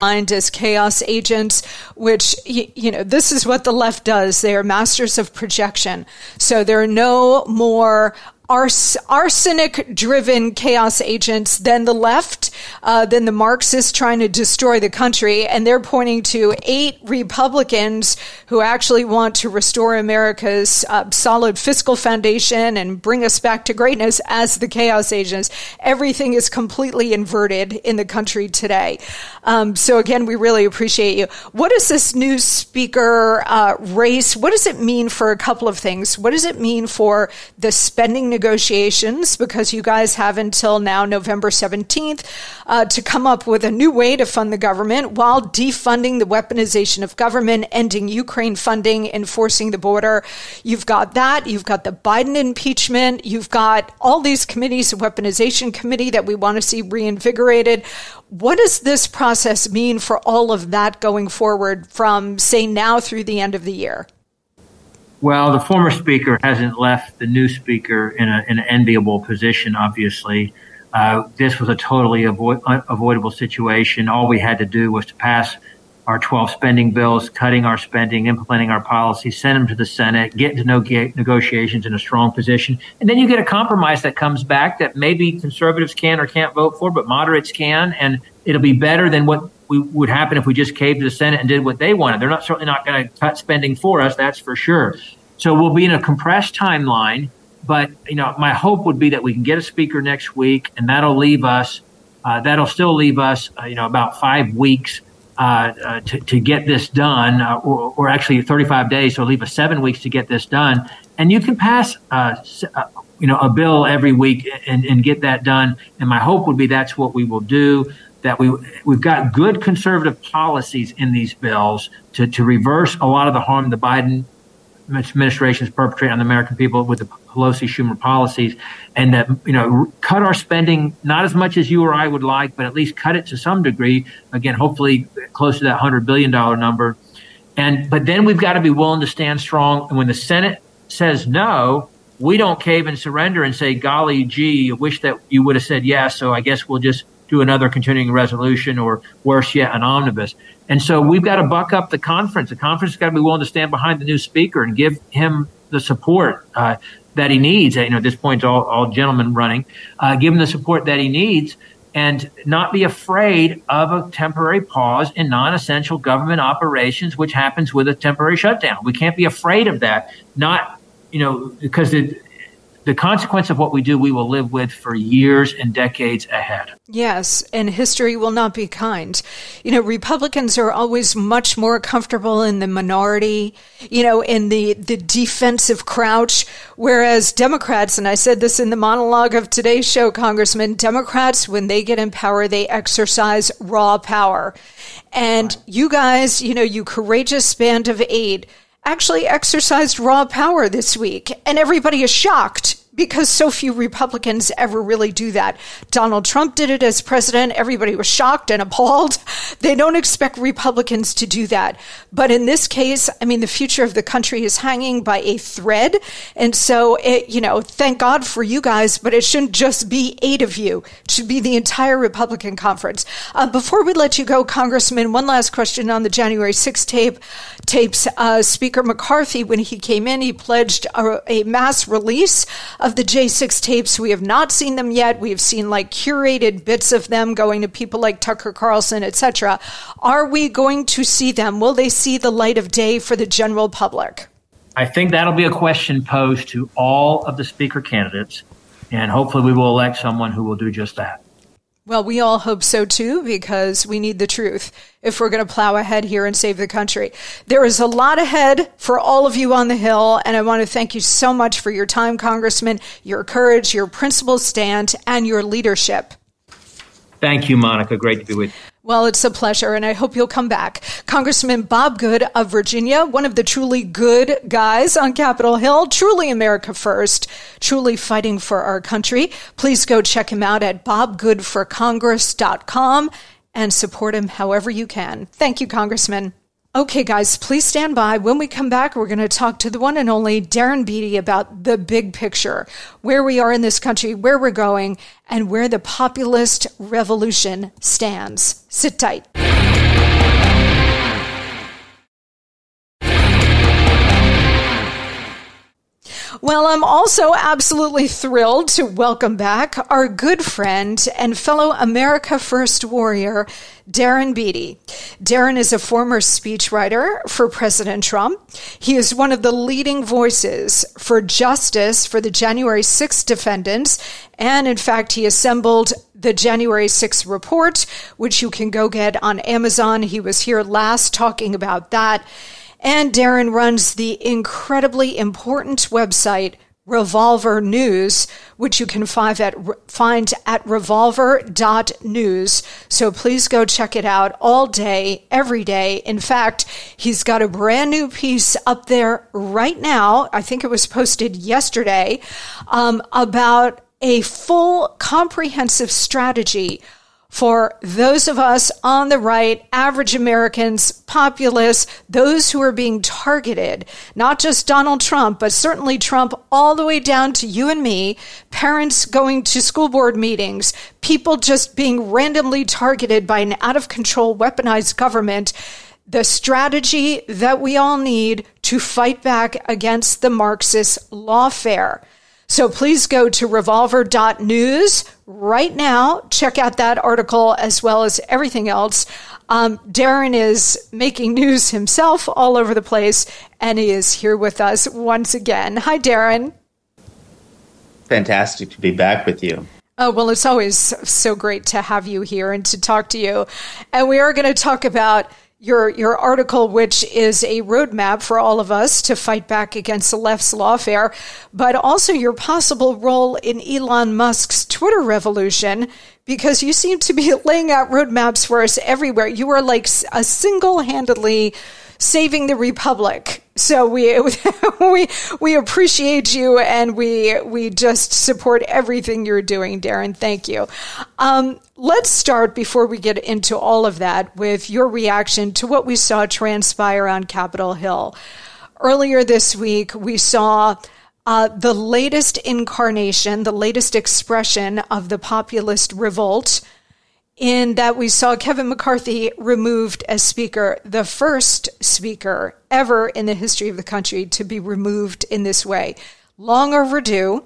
as chaos agents, which, you know, this is what the left does. They are masters of projection. So there are no more ars- arsenic driven chaos agents than the left, uh, than the Marxists trying to destroy the country. And they're pointing to eight Republicans who actually want to restore America's uh, solid fiscal foundation and bring us back to greatness as the chaos agents. Everything is completely inverted in the country today. Um, so again, we really appreciate you. What is this new speaker uh, race? What does it mean for a couple of things? What does it mean for the spending negotiations? Because you guys have until now, November 17th, uh, to come up with a new way to fund the government while defunding the weaponization of government, ending Ukraine funding, enforcing the border. You've got that. You've got the Biden impeachment. You've got all these committees, the weaponization committee that we want to see reinvigorated. What does this process mean for all of that going forward from, say, now through the end of the year? Well, the former speaker hasn't left the new speaker in, a, in an enviable position, obviously. Uh, this was a totally avoid, avoidable situation. All we had to do was to pass our 12 spending bills, cutting our spending, implementing our policies, send them to the Senate, get into no negotiations in a strong position. And then you get a compromise that comes back that maybe conservatives can or can't vote for, but moderates can. And it'll be better than what we, would happen if we just caved to the Senate and did what they wanted. They're not certainly not going to cut spending for us, that's for sure. So we'll be in a compressed timeline. But you know, my hope would be that we can get a speaker next week, and that'll leave us. Uh, that'll still leave us, uh, you know, about five weeks uh, uh, to, to get this done, uh, or, or, actually 35 days, so leave us seven weeks to get this done. And you can pass, uh, you know, a bill every week and, and get that done. And my hope would be that's what we will do. That we we've got good conservative policies in these bills to, to reverse a lot of the harm the Biden administration is perpetrating on the American people with the Pelosi Schumer policies, and that you know cut our spending not as much as you or I would like, but at least cut it to some degree. Again, hopefully close to that hundred billion dollar number. And but then we've got to be willing to stand strong. And when the Senate says no, we don't cave and surrender and say, "Golly gee, I wish that you would have said yes." So I guess we'll just do another continuing resolution or worse yet, an omnibus. And so we've got to buck up the conference. The conference has got to be willing to stand behind the new speaker and give him the support uh, that he needs. You know, at this point, all, all gentlemen running, uh, give him the support that he needs and not be afraid of a temporary pause in non-essential government operations, which happens with a temporary shutdown. We can't be afraid of that. Not, you know, because it, the consequence of what we do, we will live with for years and decades ahead. Yes, and history will not be kind. You know, Republicans are always much more comfortable in the minority, you know, in the, the defensive crouch, whereas Democrats, and I said this in the monologue of today's show, Congressman, Democrats, when they get in power, they exercise raw power. And right. you guys, you know, you courageous band of eight, actually exercised raw power this week, and everybody is shocked because so few Republicans ever really do that. Donald Trump did it as president. Everybody was shocked and appalled. They don't expect Republicans to do that. But in this case, I mean, the future of the country is hanging by a thread. And so, it, you know, thank God for you guys, but it shouldn't just be eight of you. It should be the entire Republican conference. Uh, before we let you go, Congressman, one last question on the January 6th tape. Tapes, uh, Speaker McCarthy, when he came in, he pledged a, a mass release of the J6 tapes. We have not seen them yet. We have seen like curated bits of them going to people like Tucker Carlson, etc. Are we going to see them? Will they see the light of day for the general public? I think that'll be a question posed to all of the speaker candidates, and hopefully we will elect someone who will do just that. Well, we all hope so too, because we need the truth if we're going to plow ahead here and save the country. There is a lot ahead for all of you on the Hill, and I want to thank you so much for your time, Congressman, your courage, your principled stand, and your leadership. Thank you, Monica. Great to be with you. Well, it's a pleasure, and I hope you'll come back. Congressman Bob Good of Virginia, one of the truly good guys on Capitol Hill, truly America first, truly fighting for our country. Please go check him out at bobgoodforcongress.com and support him however you can. Thank you, Congressman. Okay, guys, please stand by. When we come back, we're going to talk to the one and only Darren Beattie about the big picture, where we are in this country, where we're going, and where the populist revolution stands. Sit tight. Well, I'm also absolutely thrilled to welcome back our good friend and fellow America First warrior, Darren Beattie. Darren is a former speechwriter for President Trump. He is one of the leading voices for justice for the January 6th defendants. And in fact, he assembled the January 6th report, which you can go get on Amazon. He was here last talking about that. And Darren runs the incredibly important website Revolver News, which you can find at, find at revolver.news. So please go check it out all day, every day. In fact, he's got a brand new piece up there right now. I think it was posted yesterday um, about a full comprehensive strategy for those of us on the right, average Americans, populists, those who are being targeted, not just Donald Trump, but certainly Trump, all the way down to you and me, parents going to school board meetings, people just being randomly targeted by an out of control, weaponized government the strategy that we all need to fight back against the Marxist lawfare. So please go to revolver.news right now. Check out that article as well as everything else. Um, Darren is making news himself all over the place, and he is here with us once again. Hi, Darren. Fantastic to be back with you. Oh, well, it's always so great to have you here and to talk to you. And we are going to talk about your your article, which is a roadmap for all of us to fight back against the left's lawfare, but also your possible role in Elon Musk's Twitter revolution, because you seem to be laying out roadmaps for us everywhere. You are like a single handedly saving the republic. So we we we appreciate you and we we just support everything you're doing, Darren. Thank you. Um, let's start before we get into all of that with your reaction to what we saw transpire on Capitol Hill earlier this week. We saw. Uh, the latest incarnation, the latest expression of the populist revolt in that we saw Kevin McCarthy removed as Speaker, the first Speaker ever in the history of the country to be removed in this way. Long overdue,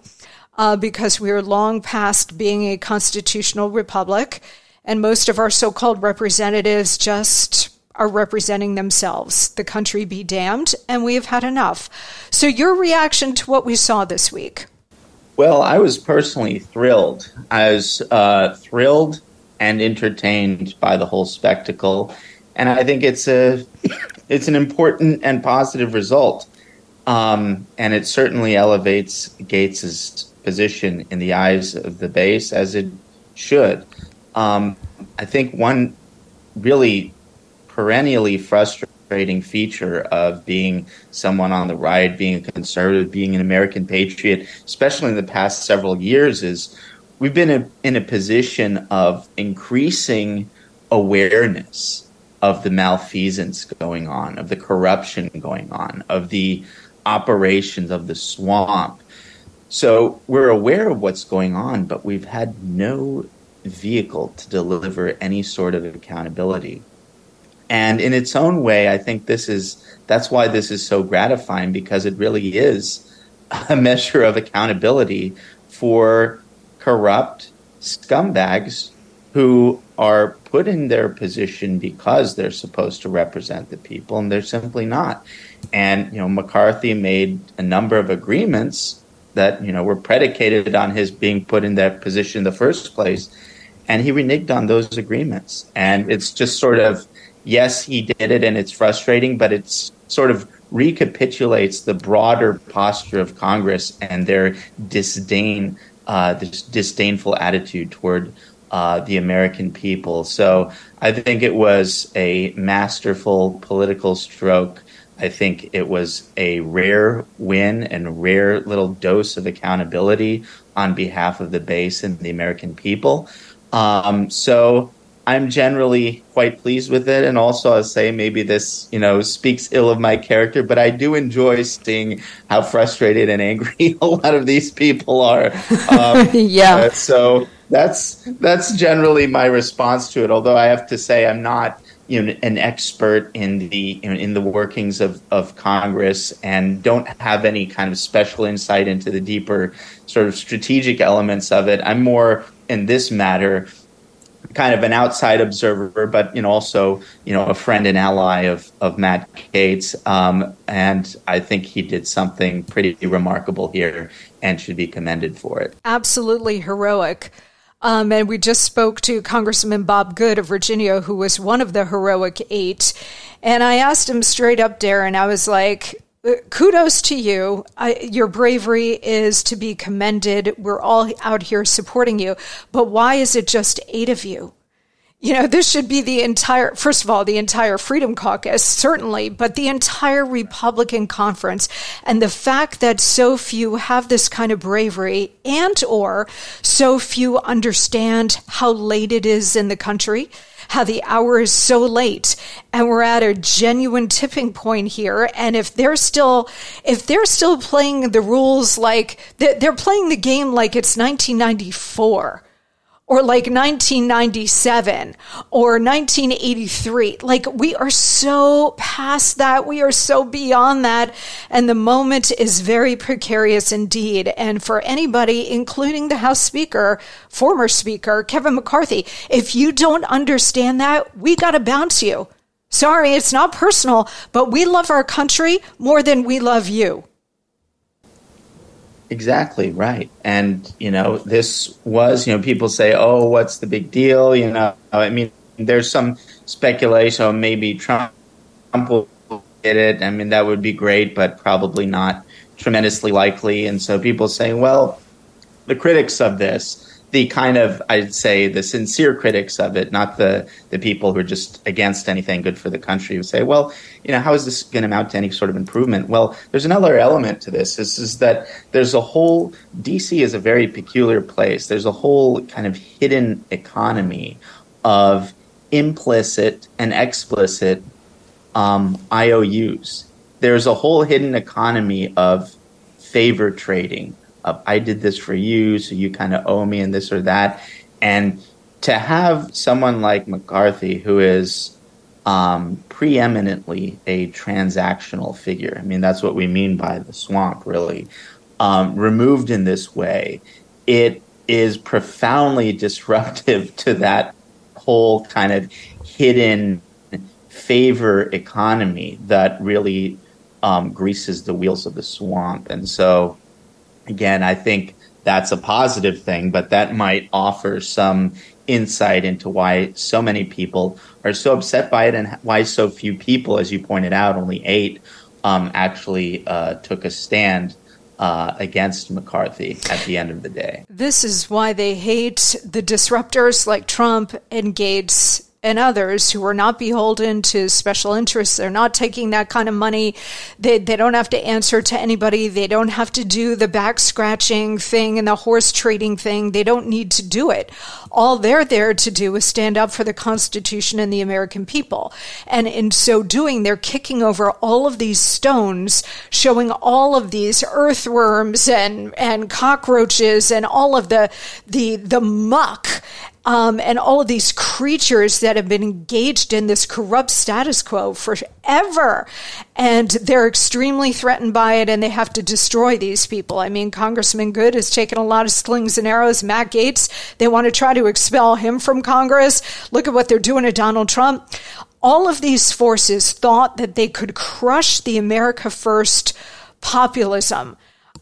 uh, because we are long past being a constitutional republic, and most of our so called representatives just are representing themselves. The country be damned, and we have had enough. So, your reaction to what we saw this week? Well, I was personally thrilled. I was uh, thrilled and entertained by the whole spectacle. And I think it's a it's an important and positive result. Um, and it certainly elevates Gaetz's position in the eyes of the base as it should. Um, I think one really perennially frustrating feature of being someone on the right, being a conservative, being an American patriot, especially in the past several years, is we've been in, in a position of increasing awareness of the malfeasance going on, of the corruption going on, of the operations of the swamp. So we're aware of what's going on, but we've had no vehicle to deliver any sort of accountability. And in its own way, I think this is that's why this is so gratifying because it really is a measure of accountability for corrupt scumbags who are put in their position because they're supposed to represent the people and they're simply not. And you know McCarthy made a number of agreements that you know were predicated on his being put in that position in the first place and he reneged on those agreements. And it's just sort of yes, he did it and it's frustrating, but it's sort of recapitulates the broader posture of Congress and their disdain uh, this disdainful attitude toward uh, the American people. So I think it was a masterful political stroke. I think it was a rare win and rare little dose of accountability on behalf of the base and the American people. Um, so I'm generally quite pleased with it, and also I'll say maybe this, you know, speaks ill of my character, but I do enjoy seeing how frustrated and angry a lot of these people are. Um, yeah. Uh, so that's that's generally my response to it. Although I have to say I'm not you know an expert in the in the workings of, of Congress and don't have any kind of special insight into the deeper sort of strategic elements of it. I'm more in this matter kind of an outside observer, but you know also you know a friend and ally of of Matt Gaetz, um, and I think he did something pretty remarkable here and should be commended for it. Absolutely heroic. Um, and we just spoke to Congressman Bob Good of Virginia, who was one of the heroic eight. And I asked him straight up, Darren, I was like, kudos to you. I, your bravery is to be commended. We're all out here supporting you. But why is it just eight of you? You know, this should be the entire, first of all, the entire Freedom Caucus, certainly, but the entire Republican conference. And the fact that so few have this kind of bravery and or so few understand how late it is in the country how the hour is so late and we're at a genuine tipping point here. And if they're still, if they're still playing the rules like they're playing the game like it's 1994 or like 1997 or 1983. Like we are so past that. We are so beyond that. And the moment is very precarious indeed. And for anybody, including the House Speaker, former Speaker, Kevin McCarthy, if you don't understand that, we got to bounce you. Sorry, it's not personal, but we love our country more than we love you. Exactly right. And, you know, this was, you know, people say, oh, what's the big deal? You know, I mean, there's some speculation, oh, maybe Trump Trump will get it. I mean, that would be great, but probably not tremendously likely. And so people say, well, the critics of this, the kind of I'd say the sincere critics of it, not the the people who are just against anything good for the country, who say, well, you know, how is this going to amount to any sort of improvement? Well, there's another element to this. Is is that there's a whole DC is a very peculiar place. There's a whole kind of hidden economy of implicit and explicit um, IOUs. There's a whole hidden economy of favor trading of I did this for you, so you kind of owe me and this or that. And to have someone like McCarthy, who is um, preeminently a transactional figure, I mean, that's what we mean by the swamp, really, um, removed in this way, it is profoundly disruptive to that whole kind of hidden favor economy that really um, greases the wheels of the swamp. And so again, I think that's a positive thing, but that might offer some insight into why so many people are so upset by it and why so few people, as you pointed out, only eight, um, actually uh, took a stand uh, against McCarthy at the end of the day. This is why they hate the disruptors like Trump and Gaetz and others who are not beholden to special interests. They're not taking that kind of money. They, they don't have to answer to anybody. They don't have to do the back scratching thing and the horse trading thing. They don't need to do it. All they're there to do is stand up for the Constitution and the American people. And in so doing, they're kicking over all of these stones, showing all of these earthworms and, and cockroaches and all of the, the, the muck um, and all of these creatures that have been engaged in this corrupt status quo forever. And they're extremely threatened by it and they have to destroy these people. I mean, Congressman Good has taken a lot of slings and arrows. Matt Gaetz, they want to try to expel him from Congress. Look at what they're doing to Donald Trump. All of these forces thought that they could crush the America First populism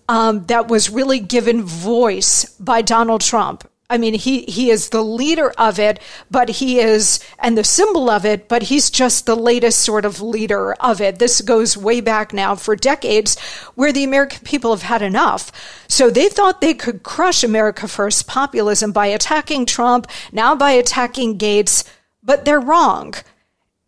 um, that was really given voice by Donald Trump I mean, he, he is the leader of it, but he is, and the symbol of it, but he's just the latest sort of leader of it. This goes way back now for decades where the American people have had enough. So they thought they could crush America First populism by attacking Trump, now by attacking Gaetz, but they're wrong.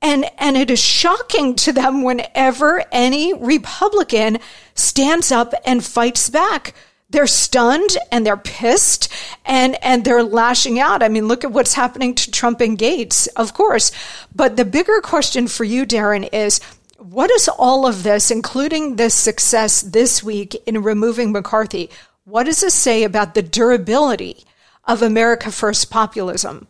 And, and it is shocking to them whenever any Republican stands up and fights back they're stunned and they're pissed and and they're lashing out. I mean, look at what's happening to Trump and Gaetz, of course. But the bigger question for you, Darren, is what is all of this, including this success this week in removing McCarthy, what does this say about the durability of America First populism?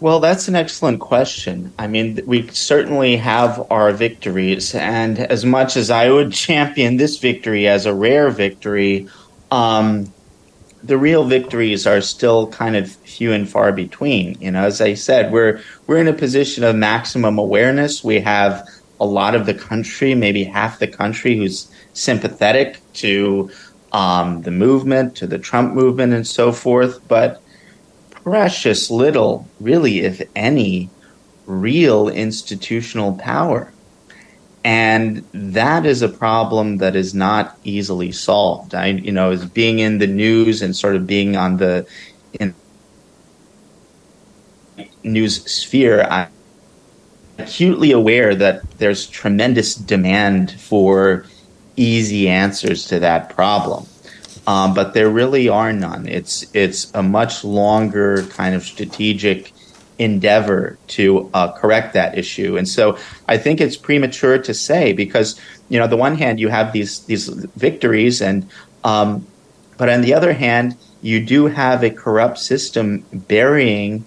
Well, that's an excellent question. I mean, we certainly have our victories, and as much as I would champion this victory as a rare victory, um, the real victories are still kind of few and far between. You know, as I said, we're we're in a position of maximum awareness. We have a lot of the country, maybe half the country, who's sympathetic to um, the movement, to the Trump movement, and so forth, but precious little, really, if any, real institutional power. And that is a problem that is not easily solved. I, you know, as being in the news and sort of being on the in news sphere, I'm acutely aware that there's tremendous demand for easy answers to that problem um, but there really are none. It's it's a much longer kind of strategic endeavor to uh, correct that issue, and so I think it's premature to say because you know, on the one hand, you have these these victories, and um, but on the other hand, you do have a corrupt system burying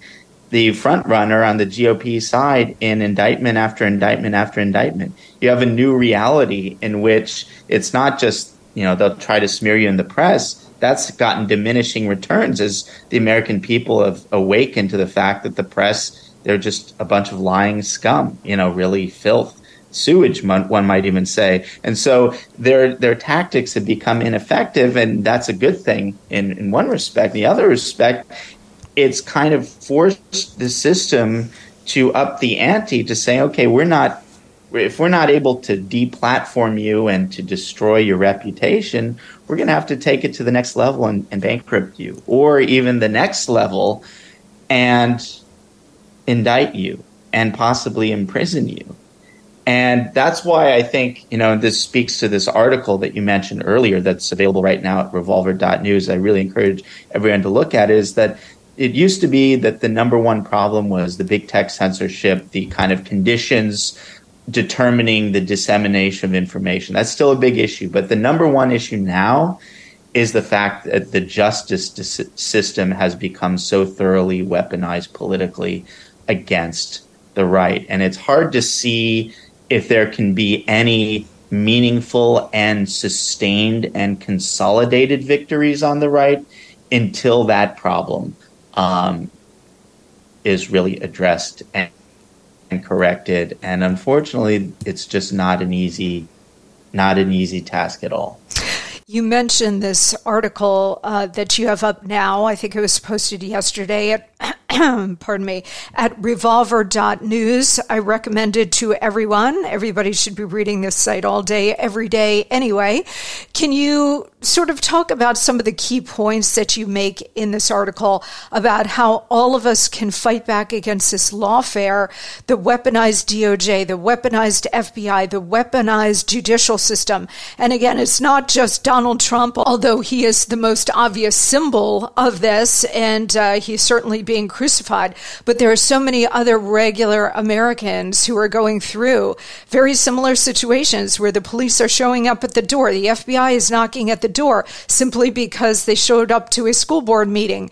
the front runner on the GOP side in indictment after indictment after indictment. You have a new reality in which it's not just you know they'll try to smear you in the press. That's gotten diminishing returns as the american people have awakened to the fact that the press they're just a bunch of lying scum you know really filth sewage one might even say. And so their their tactics have become ineffective and that's a good thing in in one respect. The other respect it's kind of forced the system to up the ante to say okay we're not if we're not able to deplatform you and to destroy your reputation, we're going to have to take it to the next level and, and bankrupt you, or even the next level and indict you and possibly imprison you. And that's why I think, you know, this speaks to this article that you mentioned earlier that's available right now at revolver.news. I really encourage everyone to look at is that it used to be that the number one problem was the big tech censorship, the kind of conditions determining the dissemination of information. That's still a big issue. But the number one issue now is the fact that the justice dis- system has become so thoroughly weaponized politically against the right. And it's hard to see if there can be any meaningful and sustained and consolidated victories on the right until that problem um, is really addressed and and corrected. And unfortunately, it's just not an easy, not an easy task at all. You mentioned this article uh, that you have up now. I think it was posted yesterday at pardon me, at revolver.news. I recommend it to everyone. Everybody should be reading this site all day, every day anyway. Can you sort of talk about some of the key points that you make in this article about how all of us can fight back against this lawfare, the weaponized DOJ, the weaponized FBI, the weaponized judicial system. And again, it's not just Donald Trump, although he is the most obvious symbol of this, and uh, he's certainly being crucified. But there are so many other regular Americans who are going through very similar situations where the police are showing up at the door. The FBI is knocking at the door simply because they showed up to a school board meeting.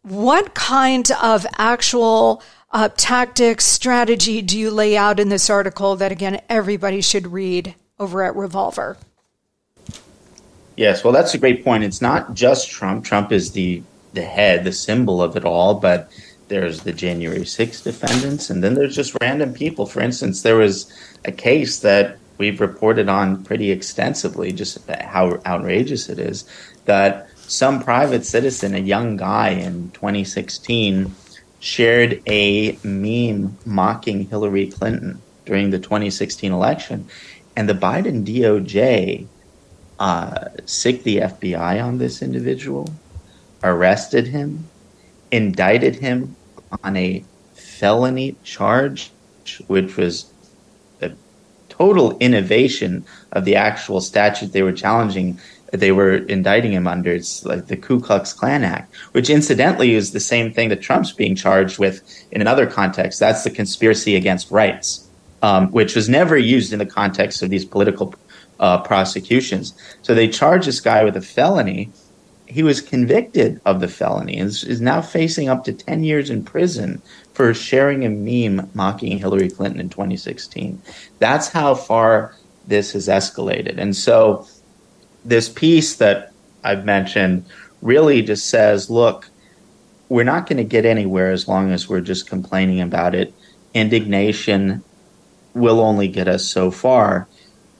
What kind of actual uh, tactics, strategy do you lay out in this article that, again, everybody should read over at Revolver? Yes, well, that's a great point. It's not just Trump. Trump is the the head, the symbol of it all, but there's the January 6th defendants, and then there's just random people. For instance, there was a case that we've reported on pretty extensively, just how outrageous it is, that some private citizen, a young guy in 2016, shared a meme mocking Hillary Clinton during the 2016 election. And the Biden DOJ uh, sicked the FBI on this individual, arrested him, indicted him on a felony charge, which was a total innovation of the actual statute they were challenging they were indicting him under. It's like the Ku Klux Klan Act, which incidentally is the same thing that Trump's being charged with in another context. That's the conspiracy against rights, um, which was never used in the context of these political uh, prosecutions. So they charged this guy with a felony. He was convicted of the felony and is now facing up to 10 years in prison for sharing a meme mocking Hillary Clinton in 2016. That's how far this has escalated. And so this piece that I've mentioned really just says, look, we're not going to get anywhere as long as we're just complaining about it. Indignation will only get us so far.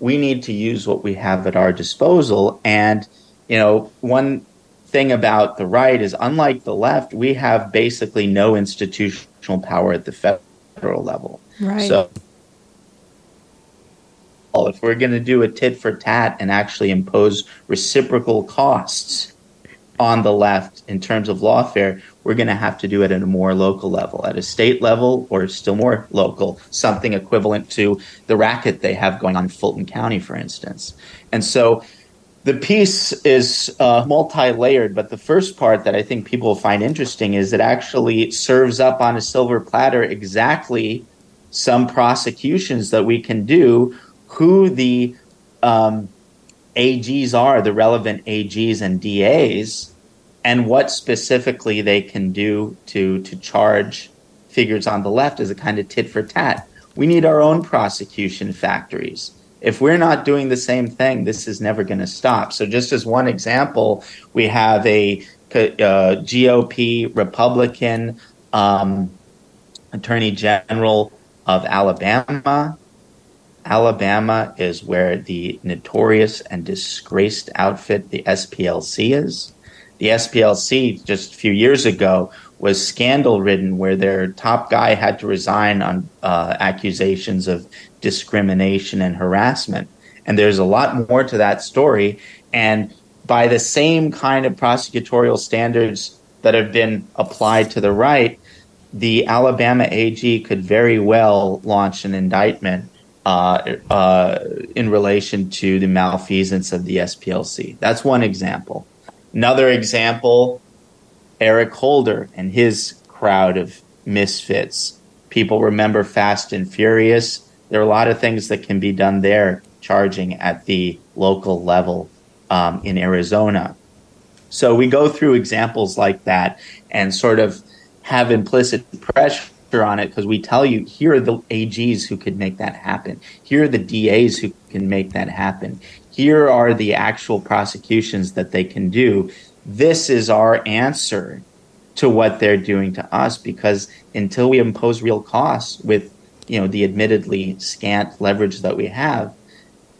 We need to use what we have at our disposal. And, you know, one thing about the right is unlike the left, we have basically no institutional power at the federal level. Right. So if we're going to do a tit for tat and actually impose reciprocal costs on the left in terms of lawfare, we're going to have to do it at a more local level, at a state level, or still more local, something equivalent to the racket they have going on in Fulton County, for instance. And so the piece is uh, multi layered, but the first part that I think people find interesting is it actually serves up on a silver platter exactly some prosecutions that we can do who the um, AGs are, the relevant AGs and DAs, and what specifically they can do to to charge figures on the left as a kind of tit for tat. We need our own prosecution factories. If we're not doing the same thing, this is never going to stop. So, just as one example, we have a uh, GOP Republican um, Attorney General of Alabama Alabama is where the notorious and disgraced outfit, the SPLC, is. The SPLC, just a few years ago, was scandal ridden, where their top guy had to resign on uh, accusations of discrimination and harassment. And there's a lot more to that story. And by the same kind of prosecutorial standards that have been applied to the right, the Alabama AG could very well launch an indictment uh, uh, in relation to the malfeasance of the SPLC. That's one example. Another example, Eric Holder and his crowd of misfits. People remember Fast and Furious. There are a lot of things that can be done there, charging at the local level um, in Arizona. So we go through examples like that and sort of have implicit pressure on it because we tell you here are the AGs who could make that happen. Here are the DAs who can make that happen. Here are the actual prosecutions that they can do. This is our answer to what they're doing to us because until we impose real costs with you know the admittedly scant leverage that we have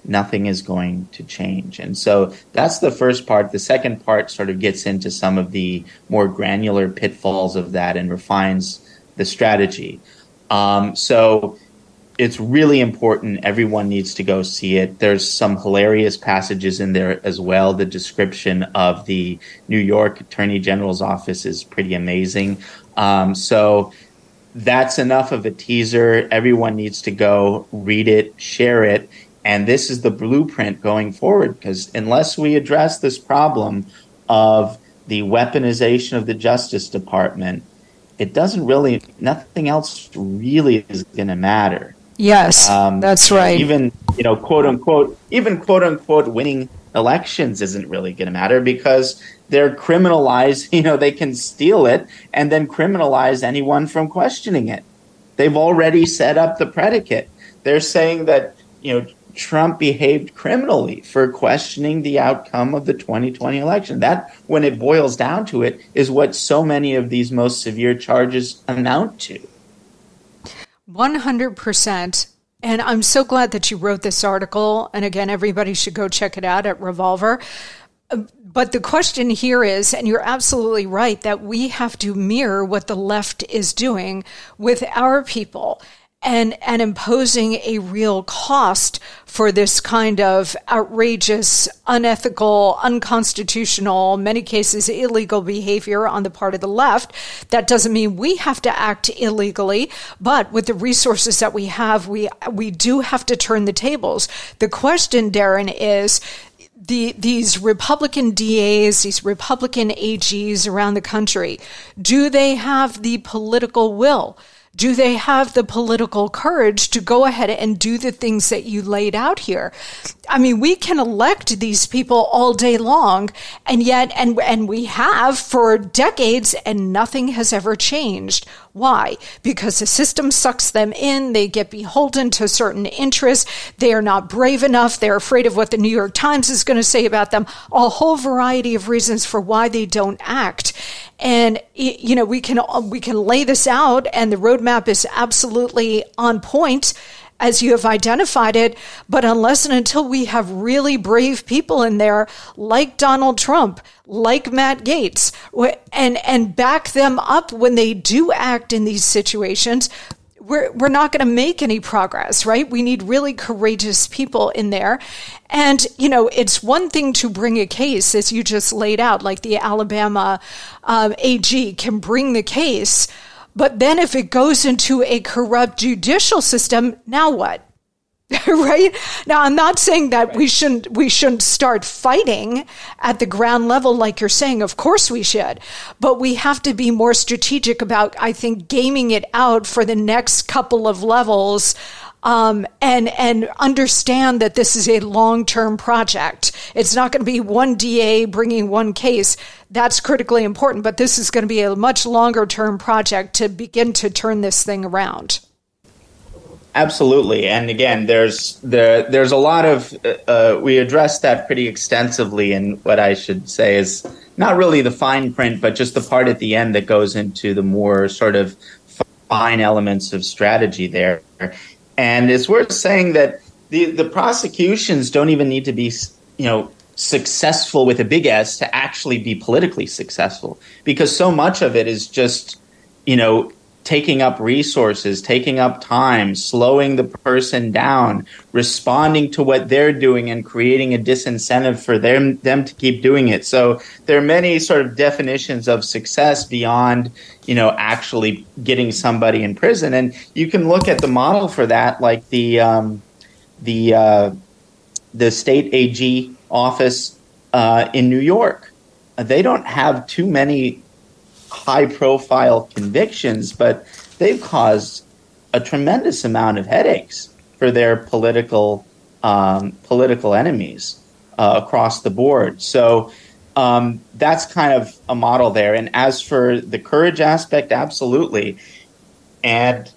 nothing is going to change and so that's the first part the second part sort of gets into some of the more granular pitfalls of that and refines the strategy. Um, so it's really important. Everyone needs to go see it. There's some hilarious passages in there as well. The description of the New York Attorney General's office is pretty amazing. Um, so that's enough of a teaser. Everyone needs to go read it, share it. And this is the blueprint going forward because unless we address this problem of the weaponization of the Justice Department, it doesn't really nothing else really is going to matter. Yes, um, that's right. Even you know, quote unquote, even quote unquote, winning elections isn't really going to matter because they're criminalized. You know, they can steal it and then criminalize anyone from questioning it. They've already set up the predicate. They're saying that you know Trump behaved criminally for questioning the outcome of the 2020 election. That, when it boils down to it, is what so many of these most severe charges amount to. 100%. And I'm so glad that you wrote this article. And again, everybody should go check it out at Revolver. but the question here is, and you're absolutely right, that we have to mirror what the left is doing with our people and, and imposing a real cost for this kind of outrageous, unethical, unconstitutional, many cases illegal behavior on the part of the left. That doesn't mean we have to act illegally, but with the resources that we have, we, we do have to turn the tables. The question, Darren, is, the, these Republican DAs, these Republican AGs around the country, do they have the political will do they have the political courage to go ahead and do the things that you laid out here? I mean, we can elect these people all day long, and yet, and, and we have for decades, and nothing has ever changed. Why? Because the system sucks them in. They get beholden to certain interests. They are not brave enough. They're afraid of what the New York Times is going to say about them. A whole variety of reasons for why they don't act. And, you know, we can, we can lay this out and the roadmap is absolutely on point as you have identified it. But unless and until we have really brave people in there, like Donald Trump, like Matt Gaetz, and, and back them up when they do act in these situations, we're, we're not going to make any progress, right? We need really courageous people in there. And, you know, it's one thing to bring a case, as you just laid out, like the Alabama um, AG can bring the case. But then if it goes into a corrupt judicial system, now what? right? Now i'm not saying that we shouldn't we shouldn't start fighting at the ground level like you're saying. Of course we should. But we have to be more strategic about i think gaming it out for the next couple of levels um, and and understand that this is a long term project. It's not going to be one DA bringing one case. That's critically important, but this is going to be a much longer term project to begin to turn this thing around. Absolutely, and again, there's there there's a lot of uh, uh, we addressed that pretty extensively and what I should say is not really the fine print, but just the part at the end that goes into the more sort of fine elements of strategy there. And it's worth saying that the the prosecutions don't even need to be you know successful with a big S to actually be politically successful because so much of it is just you know taking up resources, taking up time, slowing the person down, responding to what they're doing and creating a disincentive for them them to keep doing it. So there are many sort of definitions of success beyond, you know, actually getting somebody in prison. And you can look at the model for that, like the um, the uh, the state AG office uh, in New York. They don't have too many high profile convictions, but they've caused a tremendous amount of headaches for their political um, political enemies uh, across the board. So um, that's kind of a model there. And as for the courage aspect, absolutely. And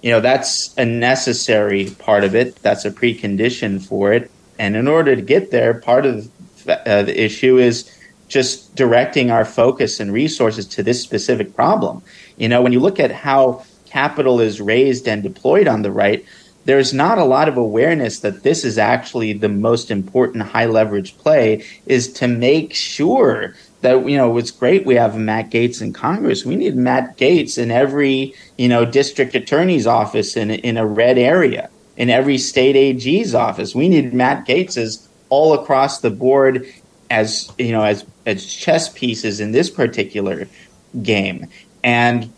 you know that's a necessary part of it. That's a precondition for it. And in order to get there, part of uh, the issue is just directing our focus and resources to this specific problem. You know, when you look at how capital is raised and deployed on the right, there's not a lot of awareness that this is actually the most important high leverage play is to make sure that you know it's great we have Matt Gaetz in Congress. We need Matt Gaetz in every you know district attorney's office in in a red area, in every state AG's office. We need Matt Gaetz's all across the board as you know as as chess pieces in this particular game and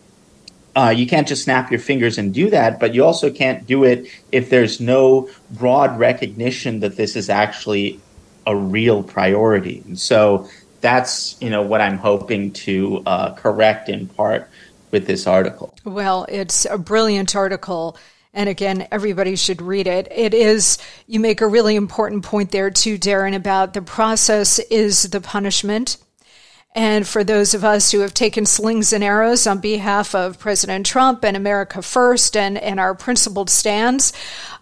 uh, you can't just snap your fingers and do that, but you also can't do it if there's no broad recognition that this is actually a real priority. And so that's you know what I'm hoping to uh, correct in part with this article. Well, it's a brilliant article. And again, everybody should read it. It is, you make a really important point there too, Darren, about the process is the punishment. And for those of us who have taken slings and arrows on behalf of President Trump and America First and, and our principled stands,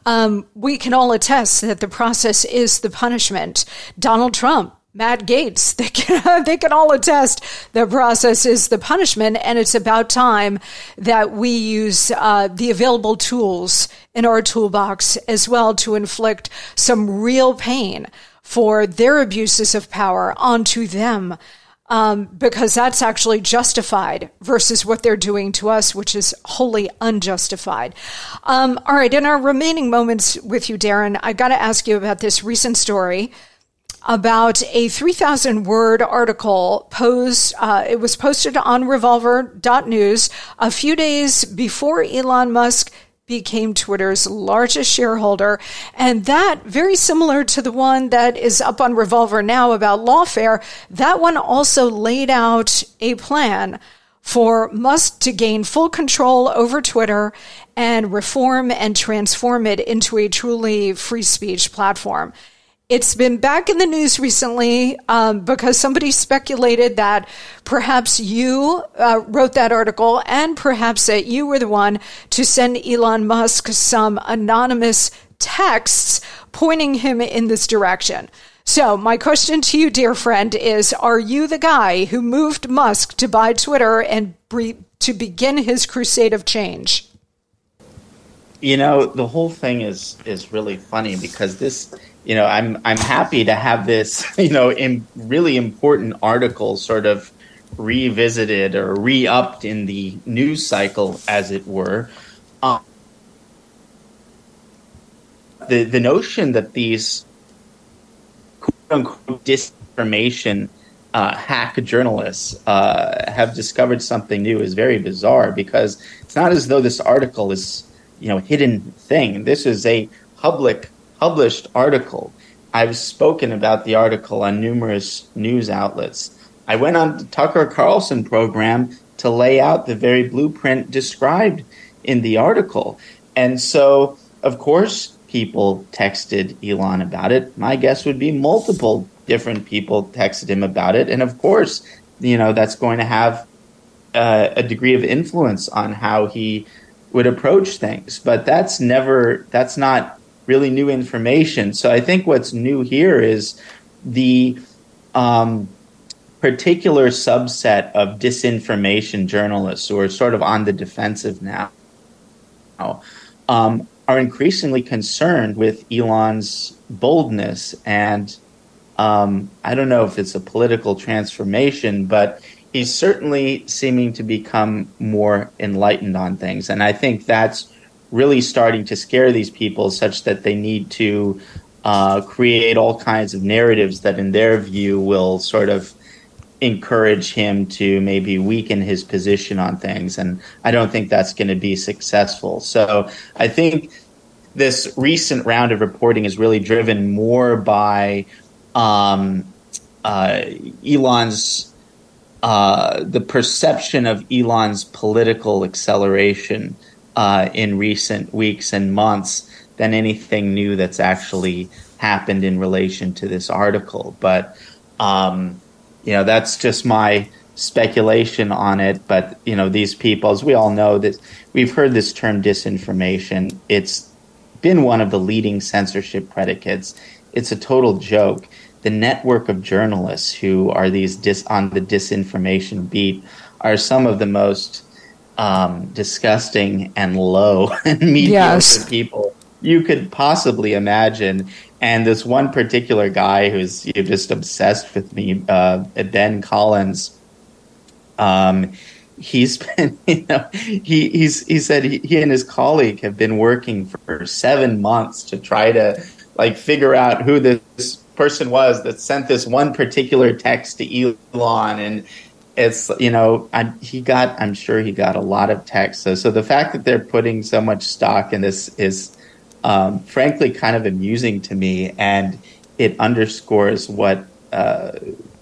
um, we can all attest that the process is the punishment. Donald Trump Matt Gaetz. they can, they can all attest the process is the punishment, and it's about time that we use uh, the available tools in our toolbox as well to inflict some real pain for their abuses of power onto them. Um, because that's actually justified versus what they're doing to us, which is wholly unjustified. Um, all right, in our remaining moments with you, Darren, I got to ask you about this recent story about a 3,000 word article posed. Uh, it was posted on revolver.news a few days before Elon Musk became Twitter's largest shareholder. And that, very similar to the one that is up on Revolver now about lawfare, that one also laid out a plan for Musk to gain full control over Twitter and reform and transform it into a truly free speech platform. It's been back in the news recently um, because somebody speculated that perhaps you uh, wrote that article and perhaps that you were the one to send Elon Musk some anonymous texts pointing him in this direction. So, my question to you, dear friend, is Are you the guy who moved Musk to buy Twitter and bre- to begin his crusade of change? You know, the whole thing is is really funny because this you know, I'm I'm happy to have this, you know, in really important article sort of revisited or re-upped in the news cycle, as it were. Um, the the notion that these quote unquote disinformation uh, hack journalists uh, have discovered something new is very bizarre because it's not as though this article is you know hidden thing. This is a public published article. I've spoken about the article on numerous news outlets. I went on the Tucker Carlson program to lay out the very blueprint described in the article. And so, of course, people texted Elon about it. My guess would be multiple different people texted him about it. And of course, you know, that's going to have uh, a degree of influence on how he would approach things. But that's never, that's not really new information. So I think what's new here is the um, particular subset of disinformation journalists who are sort of on the defensive now um, are increasingly concerned with Elon's boldness and um, I don't know if it's a political transformation, but he's certainly seeming to become more enlightened on things. And I think that's really starting to scare these people such that they need to uh, create all kinds of narratives that, in their view, will sort of encourage him to maybe weaken his position on things. And I don't think that's going to be successful. So I think this recent round of reporting is really driven more by um, uh, Elon's. Uh, the perception of Elon's political acceleration uh, in recent weeks and months than anything new that's actually happened in relation to this article. But um, you know, that's just my speculation on it. But you know, these people, as we all know, that we've heard this term disinformation. It's been one of the leading censorship predicates. It's a total joke. The network of journalists who are these dis- on the disinformation beat are some of the most um, disgusting and low and mediocre yes. people you could possibly imagine. And this one particular guy who's you know, just obsessed with me, uh, Ben Collins. Um, he's been, you know, he he's he said he, he and his colleague have been working for seven months to try to like figure out who this person was that sent this one particular text to Elon and it's you know I, he got i'm sure he got a lot of texts. So, so the fact that they're putting so much stock in this is um, frankly kind of amusing to me and it underscores what uh,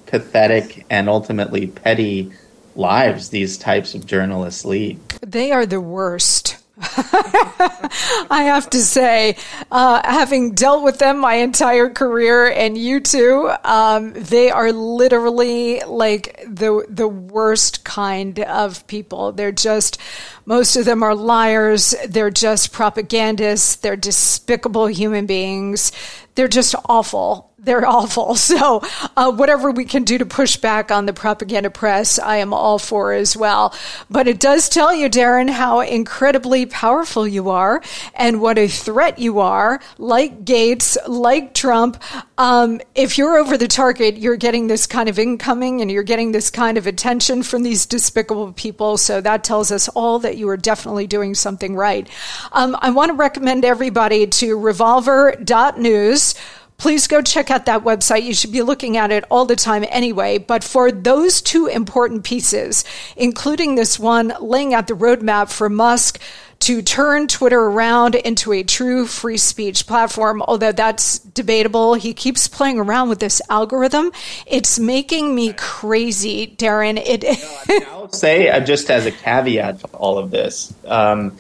pathetic and ultimately petty lives these types of journalists lead. They are the worst I have to say, uh, having dealt with them my entire career, and you too, um, they are literally like the the worst kind of people. They're just most of them are liars. They're just propagandists. They're despicable human beings. They're just awful they're awful. So, uh, whatever we can do to push back on the propaganda press, I am all for as well. But it does tell you, Darren, how incredibly powerful you are and what a threat you are, like Gaetz, like Trump. Um, if you're over the target, you're getting this kind of incoming and you're getting this kind of attention from these despicable people. So that tells us all that you are definitely doing something right. Um, I want to recommend everybody to revolver.news please go check out that website. You should be looking at it all the time anyway. But for those two important pieces, including this one laying out the roadmap for Musk to turn Twitter around into a true free speech platform, although that's debatable. He keeps playing around with this algorithm. It's making me crazy, Darren. It. you know, I'll say uh, just as a caveat to all of this, um,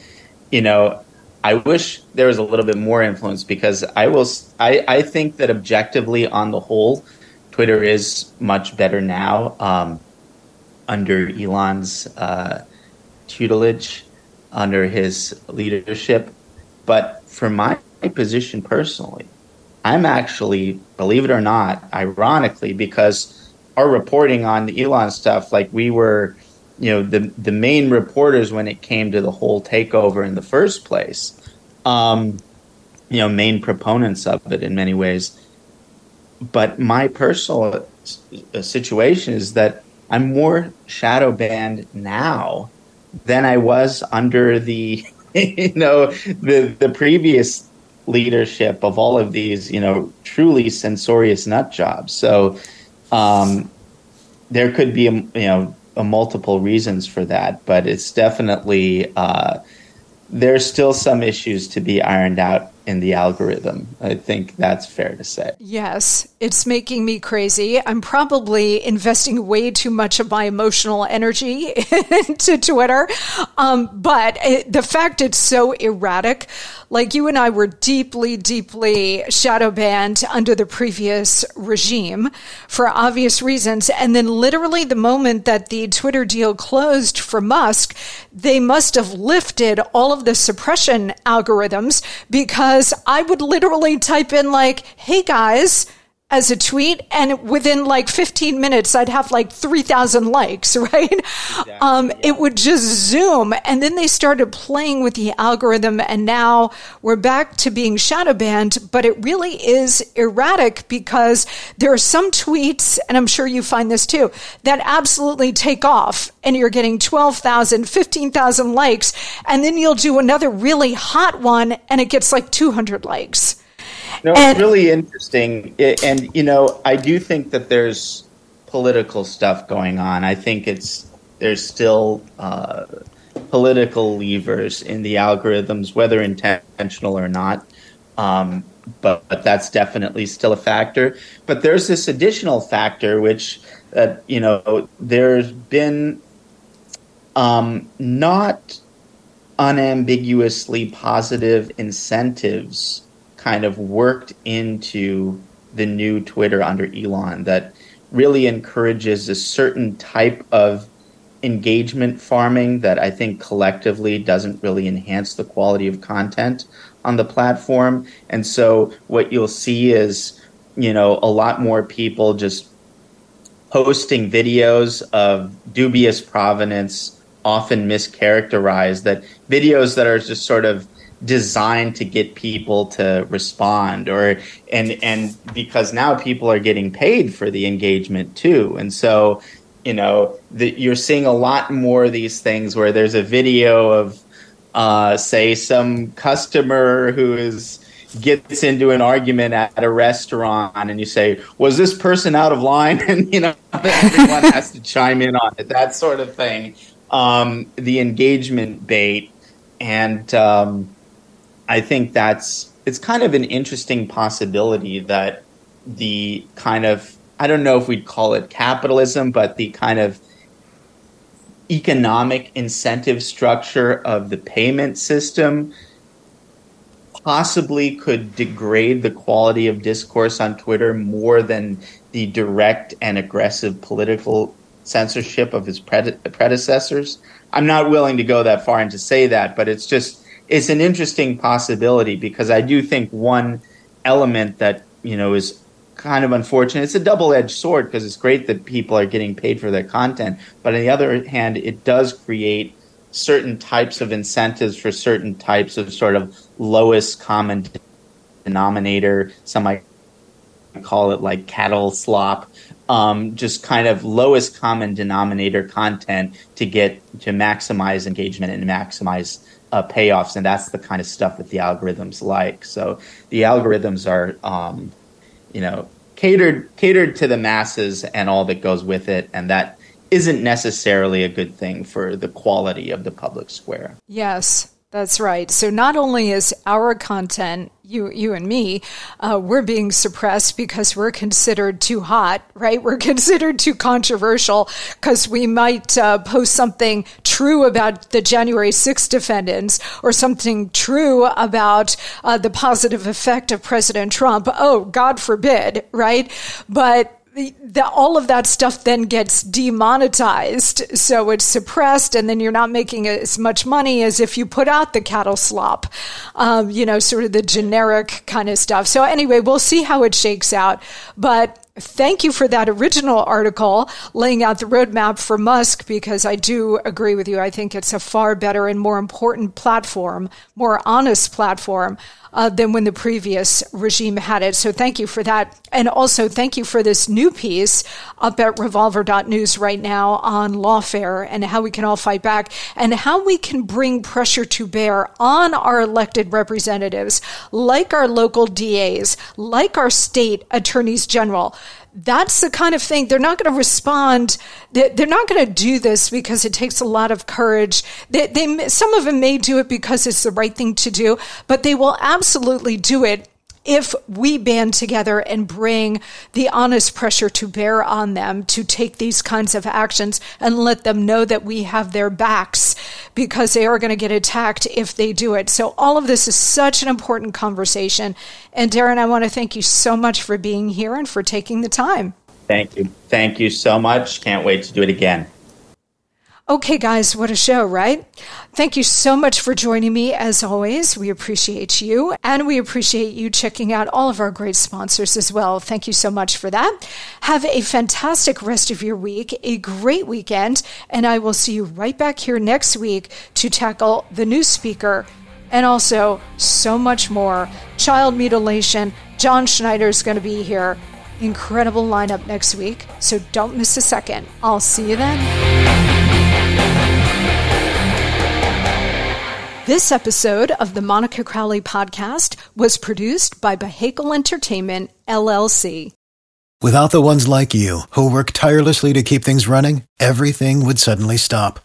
you know, I wish there was a little bit more influence because I will. I, I think that objectively, on the whole, Twitter is much better now um, under Elon's uh, tutelage, under his leadership. But for my position personally, I'm actually, believe it or not, ironically, because our reporting on the Elon stuff, like we were you know the the main reporters when it came to the whole takeover in the first place um, you know main proponents of it in many ways. But my personal situation is that i'm more shadow banned now than i was under the you know the the previous leadership of all of these you know truly censorious nut jobs. So um, there could be a, you know a multiple reasons for that, but it's definitely uh, there's still some issues to be ironed out in the algorithm. I think that's fair to say. Yes, it's making me crazy. I'm probably investing way too much of my emotional energy into Twitter. Um, but it, the fact it's so erratic, like you and I were deeply, deeply shadow banned under the previous regime for obvious reasons. And then literally the moment that the Twitter deal closed for Musk, they must have lifted all of the suppression algorithms because because I would literally type in like, "Hey guys," as a tweet and within like 15 minutes i'd have like 3000 likes right exactly, um, yeah. it would just zoom and then they started playing with the algorithm and now we're back to being shadow banned but it really is erratic because there are some tweets and i'm sure you find this too that absolutely take off and you're getting 12,000 15,000 likes and then you'll do another really hot one and it gets like 200 likes no, and, it's really interesting. It, and, you know, I do think that there's political stuff going on. I think it's there's still uh, political levers in the algorithms, whether intentional or not. Um, but, but, that's definitely still a factor. But there's this additional factor, which, uh, you know, there's been um, not unambiguously positive incentives kind of worked into the new Twitter under Elon that really encourages a certain type of engagement farming that I think collectively doesn't really enhance the quality of content on the platform. And so what you'll see is, you know, a lot more people just posting videos of dubious provenance, often mischaracterized, that videos that are just sort of designed to get people to respond or and and because now people are getting paid for the engagement too. And so you know the, you're seeing a lot more of these things where there's a video of uh, say some customer who is gets into an argument at a restaurant and you say was this person out of line? And you know everyone has to chime in on it that sort of thing. Um, the engagement bait and um, I think that's it's kind of an interesting possibility that the kind of I don't know if we'd call it capitalism, but the kind of economic incentive structure of the payment system possibly could degrade the quality of discourse on Twitter more than the direct and aggressive political censorship of its predecessors. I'm not willing to go that far and to say that, but it's just it's an interesting possibility because I do think one element that you know is kind of unfortunate. It's a double edged sword because it's great that people are getting paid for their content, but on the other hand, it does create certain types of incentives for certain types of sort of lowest common denominator. Some might call it like cattle slop, um, just kind of lowest common denominator content to get to maximize engagement and maximize uh, payoffs, and that's the kind of stuff that the algorithms like. So the algorithms are, um, you know, catered catered to the masses and all that goes with it, and that isn't necessarily a good thing for the quality of the public square. Yes, that's right. So not only is our content, you, you and me, uh, we're being suppressed because we're considered too hot, right? We're considered too controversial because we might uh, post something true about the January 6th defendants or something true about uh, the positive effect of President Trump. Oh, God forbid, right? But the, the, all of that stuff then gets demonetized. So it's suppressed, and then you're not making as much money as if you put out the cattle slop, um, you know, sort of the generic kind of stuff. So, anyway, we'll see how it shakes out. But thank you for that original article laying out the roadmap for Musk because I do agree with you. I think it's a far better and more important platform, more honest platform uh, than when the previous regime had it. So thank you for that. And also thank you for this new piece up at revolver.news right now on lawfare and how we can all fight back and how we can bring pressure to bear on our elected representatives, like our local DAs, like our state attorneys general that's the kind of thing they're not going to respond. They're not going to do this because it takes a lot of courage. They, they, some of them may do it because it's the right thing to do, but they will absolutely do it if we band together and bring the honest pressure to bear on them to take these kinds of actions and let them know that we have their backs because they are going to get attacked if they do it. So, all of this is such an important conversation. And, Darren, I want to thank you so much for being here and for taking the time. Thank you. Thank you so much. Can't wait to do it again. Okay, guys, what a show, right? Thank you so much for joining me as always. We appreciate you and we appreciate you checking out all of our great sponsors as well. Thank you so much for that. Have a fantastic rest of your week, a great weekend, and I will see you right back here next week to tackle the new speaker and also so much more. Child mutilation. John Schneider is going to be here. Incredible lineup next week, so don't miss a second. I'll see you then. This episode of the Monica Crowley podcast was produced by Behakel Entertainment, LLC. Without the ones like you, who work tirelessly to keep things running, everything would suddenly stop.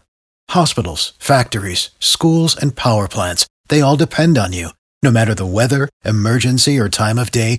Hospitals, factories, schools, and power plants, they all depend on you. No matter the weather, emergency, or time of day,